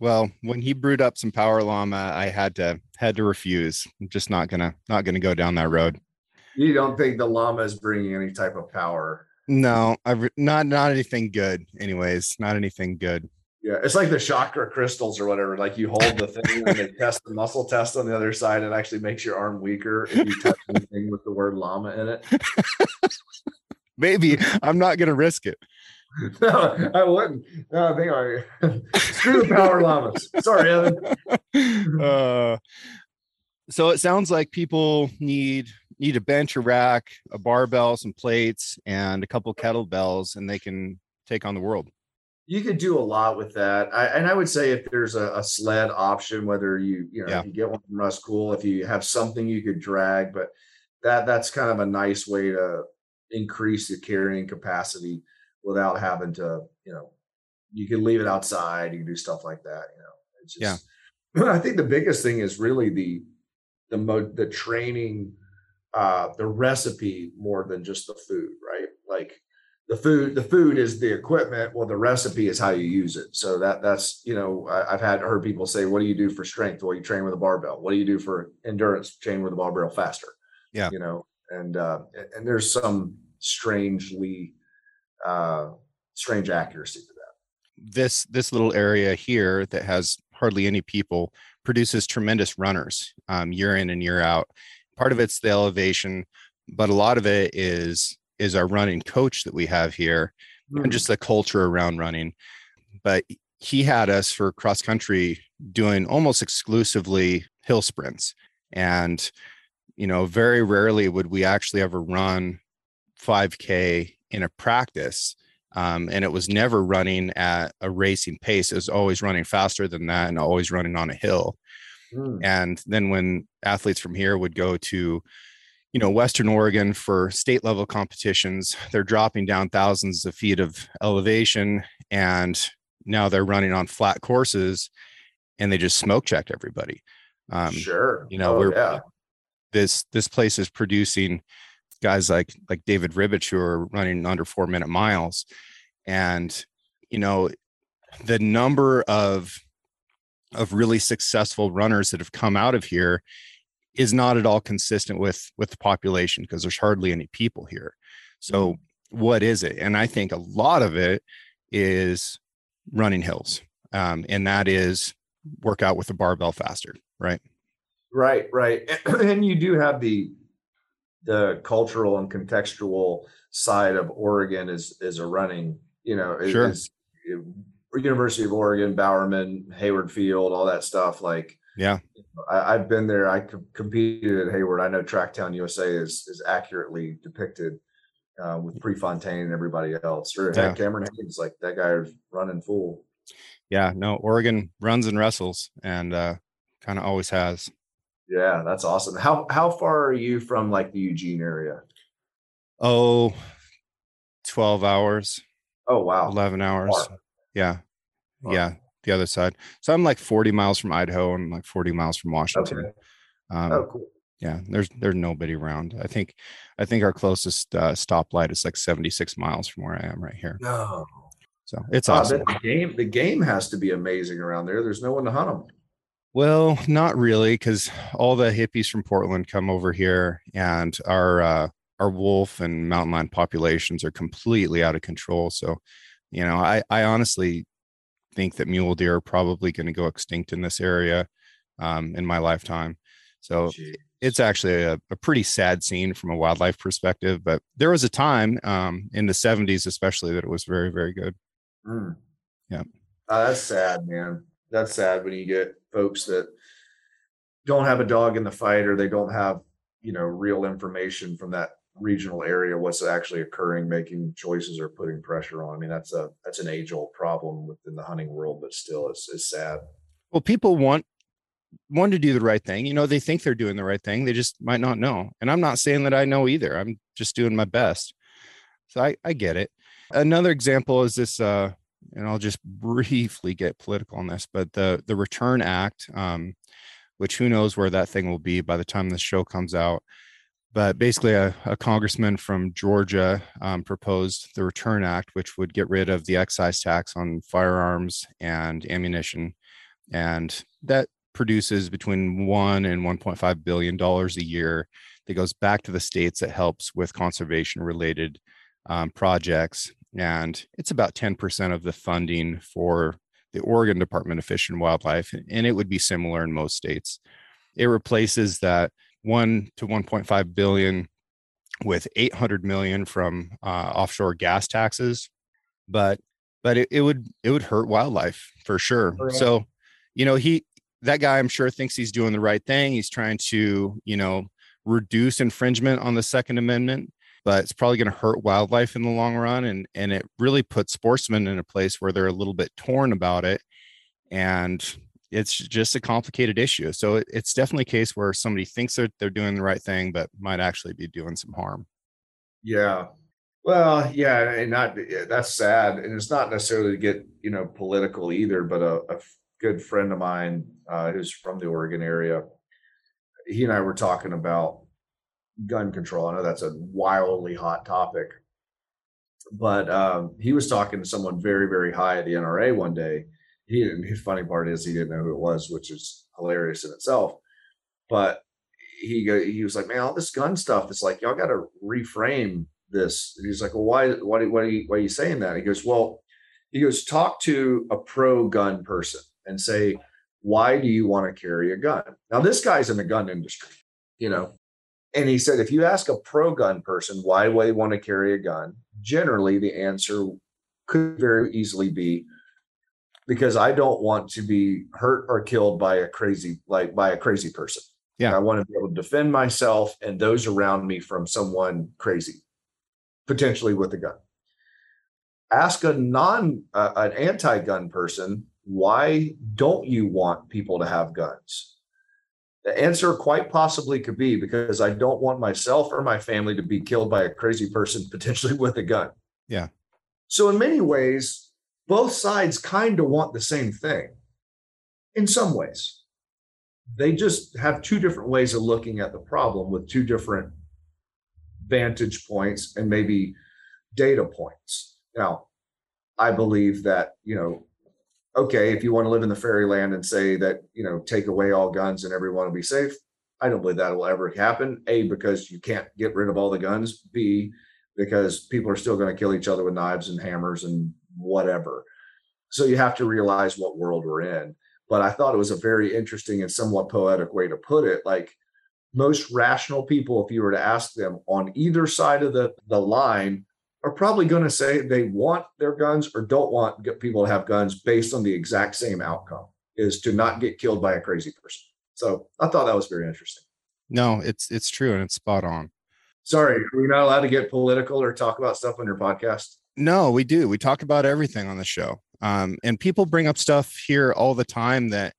well, when he brewed up some power llama, I had to had to refuse. I'm just not gonna not gonna go down that road. You don't think the llama is bringing any type of power? No, I've not not anything good. Anyways, not anything good. Yeah, it's like the chakra crystals or whatever. Like you hold the thing and they test the muscle test on the other side. It actually makes your arm weaker if you touch anything with the word llama in it. Maybe I'm not gonna risk it. no, I wouldn't. No, I think I screw the power llamas. Sorry, Evan. Uh, so it sounds like people need need a bench, a rack, a barbell, some plates, and a couple kettlebells, and they can take on the world. You could do a lot with that, I, and I would say if there's a, a sled option, whether you you know yeah. if you get one from Russ, cool. If you have something you could drag, but that that's kind of a nice way to increase the carrying capacity without having to, you know, you can leave it outside, you can do stuff like that, you know. It's just yeah. I think the biggest thing is really the the mo- the training uh the recipe more than just the food, right? Like the food the food is the equipment. Well the recipe is how you use it. So that that's you know I, have had heard people say what do you do for strength? Well you train with a barbell. What do you do for endurance? Train with a barbell faster. Yeah. You know and uh and there's some strangely uh, strange accuracy to that. This this little area here that has hardly any people produces tremendous runners um, year in and year out. Part of it's the elevation, but a lot of it is is our running coach that we have here, mm. and just the culture around running. But he had us for cross country doing almost exclusively hill sprints, and you know, very rarely would we actually ever run 5K in a practice um, and it was never running at a racing pace it was always running faster than that and always running on a hill mm. and then when athletes from here would go to you know western oregon for state level competitions they're dropping down thousands of feet of elevation and now they're running on flat courses and they just smoke checked everybody um, sure you know oh, we're yeah. this this place is producing guys like like David Ribich who are running under four minute miles, and you know the number of of really successful runners that have come out of here is not at all consistent with with the population because there's hardly any people here. So mm-hmm. what is it? And I think a lot of it is running hills. Um, and that is work out with the barbell faster, right? Right, right. And you do have the the cultural and contextual side of Oregon is is a running, you know, sure. is, is University of Oregon, Bowerman, Hayward Field, all that stuff. Like, yeah, I, have been there. I competed at Hayward. I know Tracktown USA is is accurately depicted uh, with Prefontaine and everybody else. Or yeah. Cameron Hanes, like that guy is running full. Yeah, no, Oregon runs and wrestles, and uh, kind of always has. Yeah, that's awesome. How how far are you from like the Eugene area? Oh, 12 hours. Oh wow. 11 hours. Far. Yeah. Far. Yeah, the other side. So I'm like 40 miles from Idaho and like 40 miles from Washington. Okay. Um, oh, cool. Yeah, there's there's nobody around. I think I think our closest uh, stoplight is like 76 miles from where I am right here. No. So it's awesome. The game the game has to be amazing around there. There's no one to hunt them. Well, not really, because all the hippies from Portland come over here, and our uh, our wolf and mountain lion populations are completely out of control. So, you know, I I honestly think that mule deer are probably going to go extinct in this area um, in my lifetime. So Jeez. it's actually a, a, pretty sad scene from a wildlife perspective. But there was a time um, in the 70s, especially, that it was very, very good. Mm. Yeah. Oh, that's sad, man. That's sad when you get folks that don't have a dog in the fight or they don't have you know real information from that regional area what's actually occurring making choices or putting pressure on. I mean that's a that's an age old problem within the hunting world but still it's, it's sad. Well people want want to do the right thing. You know they think they're doing the right thing. They just might not know. And i'm not saying that i know either. I'm just doing my best. So i i get it. Another example is this uh and I'll just briefly get political on this, but the the Return Act, um, which who knows where that thing will be by the time the show comes out. But basically, a, a congressman from Georgia um, proposed the Return Act, which would get rid of the excise tax on firearms and ammunition, and that produces between one and 1.5 billion dollars a year that goes back to the states that helps with conservation related um, projects and it's about 10% of the funding for the Oregon Department of Fish and Wildlife, and it would be similar in most states. It replaces that 1 to 1.5 billion with 800 million from uh, offshore gas taxes, but but it, it would it would hurt wildlife for sure. Right. So, you know, he that guy I'm sure thinks he's doing the right thing. He's trying to, you know, reduce infringement on the Second Amendment but it's probably going to hurt wildlife in the long run and and it really puts sportsmen in a place where they're a little bit torn about it and it's just a complicated issue so it, it's definitely a case where somebody thinks that they're doing the right thing but might actually be doing some harm yeah well yeah and not that's sad and it's not necessarily to get you know political either but a, a good friend of mine uh, who's from the oregon area he and i were talking about gun control. I know that's a wildly hot topic, but um, he was talking to someone very, very high at the NRA one day. He didn't his funny part is he didn't know who it was, which is hilarious in itself. But he he was like, man, all this gun stuff. It's like y'all got to reframe this. And he's like, well, why why why are, you, why are you saying that? He goes, well, he goes, talk to a pro gun person and say, why do you want to carry a gun? Now this guy's in the gun industry, you know, and he said, if you ask a pro gun person why they want to carry a gun, generally the answer could very easily be because I don't want to be hurt or killed by a crazy, like by a crazy person. Yeah. I want to be able to defend myself and those around me from someone crazy, potentially with a gun. Ask a non, uh, an anti gun person, why don't you want people to have guns? The answer quite possibly could be because I don't want myself or my family to be killed by a crazy person, potentially with a gun. Yeah. So, in many ways, both sides kind of want the same thing in some ways. They just have two different ways of looking at the problem with two different vantage points and maybe data points. Now, I believe that, you know, okay, if you want to live in the fairyland and say that, you know, take away all guns and everyone will be safe, I don't believe that will ever happen. A, because you can't get rid of all the guns. B, because people are still going to kill each other with knives and hammers and whatever. So you have to realize what world we're in. But I thought it was a very interesting and somewhat poetic way to put it. Like most rational people, if you were to ask them on either side of the, the line, are probably going to say they want their guns or don't want people to have guns based on the exact same outcome is to not get killed by a crazy person. So I thought that was very interesting. No, it's it's true and it's spot on. Sorry, are we not allowed to get political or talk about stuff on your podcast? No, we do. We talk about everything on the show. Um, and people bring up stuff here all the time that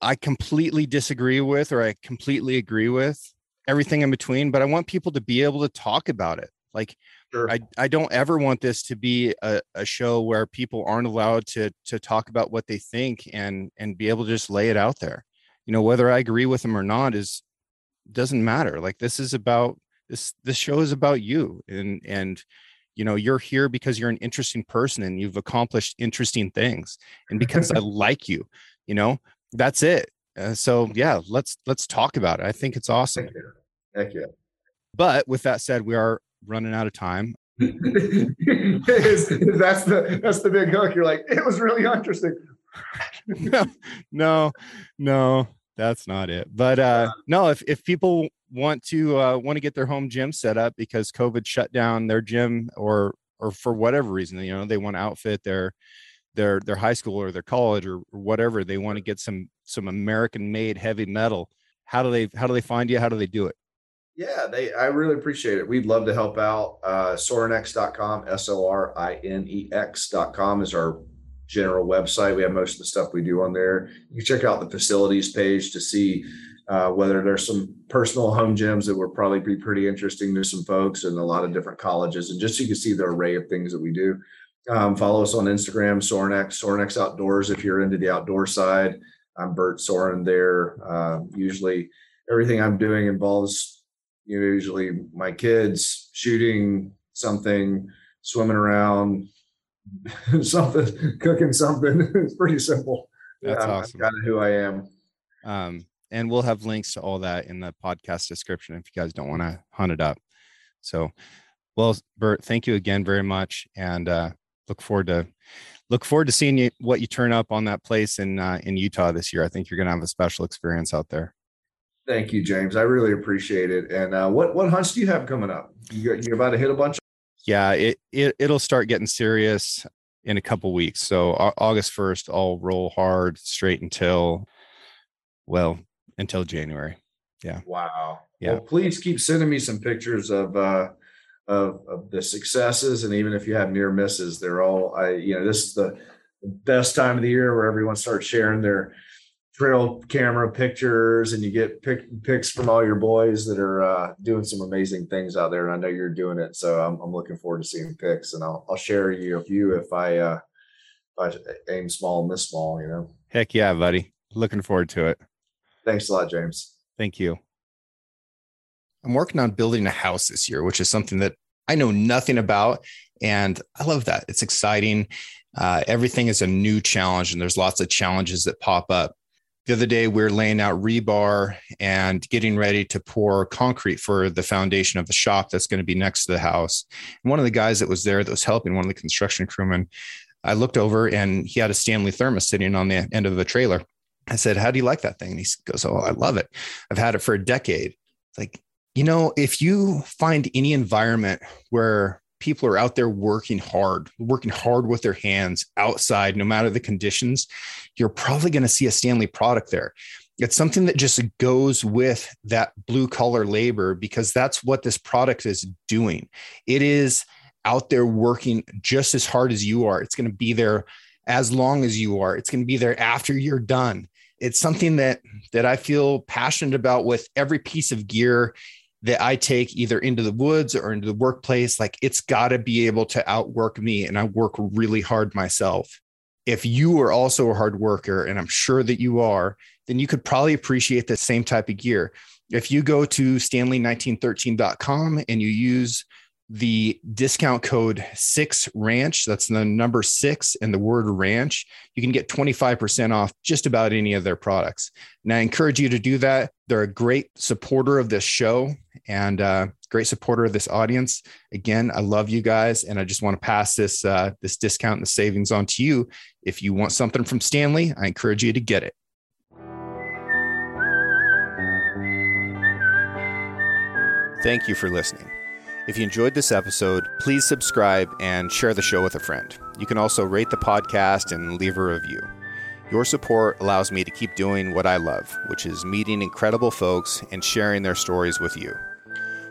I completely disagree with or I completely agree with, everything in between. But I want people to be able to talk about it. Like sure. I, I don't ever want this to be a, a show where people aren't allowed to to talk about what they think and and be able to just lay it out there. You know, whether I agree with them or not is doesn't matter. Like this is about this this show is about you and and you know you're here because you're an interesting person and you've accomplished interesting things and because i like you you know that's it. Uh, so yeah let's let's talk about it. I think it's awesome. Thank you. Thank you. but with that said we are running out of time. That's the that's the big hook. You're like it was really interesting. No no no that's not it. But uh no if if people want to uh, want to get their home gym set up because COVID shut down their gym or or for whatever reason, you know, they want to outfit their their their high school or their college or, whatever. They want to get some some American made heavy metal. How do they how do they find you? How do they do it? Yeah, they I really appreciate it. We'd love to help out. Uh sorinex.com, S-O-R-I-N-E-X.com is our general website. We have most of the stuff we do on there. You check out the facilities page to see uh, whether there's some personal home gyms that would probably be pretty interesting to some folks and a lot of different colleges. And just so you can see the array of things that we do. Um, follow us on Instagram, Sorinex, Sorinex Outdoors if you're into the outdoor side. I'm Bert Sorin there. Uh, usually everything I'm doing involves you know, usually my kids shooting something, swimming around, something, cooking something. it's pretty simple. That's yeah, awesome. Kind of who I am. Um, and we'll have links to all that in the podcast description if you guys don't want to hunt it up. So, well, Bert, thank you again very much, and uh, look forward to look forward to seeing you what you turn up on that place in uh, in Utah this year. I think you're going to have a special experience out there. Thank you, James. I really appreciate it. And uh, what what hunts do you have coming up? You you're about to hit a bunch. Yeah, it, it it'll start getting serious in a couple weeks. So August first, I'll roll hard straight until well until January. Yeah. Wow. Yeah. Well, please keep sending me some pictures of uh of, of the successes and even if you have near misses, they're all I you know, this is the best time of the year where everyone starts sharing their trail camera pictures and you get pic, pics from all your boys that are uh, doing some amazing things out there and i know you're doing it so i'm, I'm looking forward to seeing pics and i'll, I'll share you a few if i uh if i aim small miss small you know heck yeah buddy looking forward to it Thanks a lot, James. Thank you. I'm working on building a house this year, which is something that I know nothing about. And I love that. It's exciting. Uh, everything is a new challenge, and there's lots of challenges that pop up. The other day, we are laying out rebar and getting ready to pour concrete for the foundation of the shop that's going to be next to the house. And one of the guys that was there that was helping, one of the construction crewmen, I looked over and he had a Stanley thermos sitting on the end of the trailer. I said, How do you like that thing? And he goes, Oh, I love it. I've had it for a decade. It's like, you know, if you find any environment where people are out there working hard, working hard with their hands outside, no matter the conditions, you're probably going to see a Stanley product there. It's something that just goes with that blue collar labor because that's what this product is doing. It is out there working just as hard as you are. It's going to be there as long as you are. It's going to be there after you're done it's something that that I feel passionate about with every piece of gear that I take either into the woods or into the workplace. Like it's got to be able to outwork me, and I work really hard myself. If you are also a hard worker, and I'm sure that you are, then you could probably appreciate the same type of gear. If you go to stanley1913.com and you use the discount code six ranch that's the number six and the word ranch you can get 25% off just about any of their products and i encourage you to do that they're a great supporter of this show and uh, great supporter of this audience. Again, I love you guys, and I just want to pass this uh, this discount and the savings on to you. If you want something from Stanley, I encourage you to get it. Thank you for listening. If you enjoyed this episode, please subscribe and share the show with a friend. You can also rate the podcast and leave a review. Your support allows me to keep doing what I love, which is meeting incredible folks and sharing their stories with you.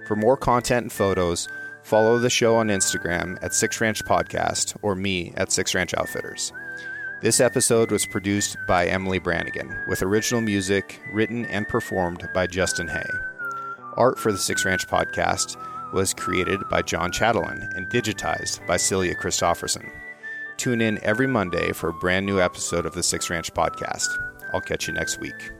For more content and photos, follow the show on Instagram at Six Ranch Podcast or me at Six Ranch Outfitters. This episode was produced by Emily Brannigan, with original music written and performed by Justin Hay. Art for the Six Ranch Podcast was created by John Chatelain and digitized by Celia Christofferson. Tune in every Monday for a brand new episode of the Six Ranch Podcast. I'll catch you next week.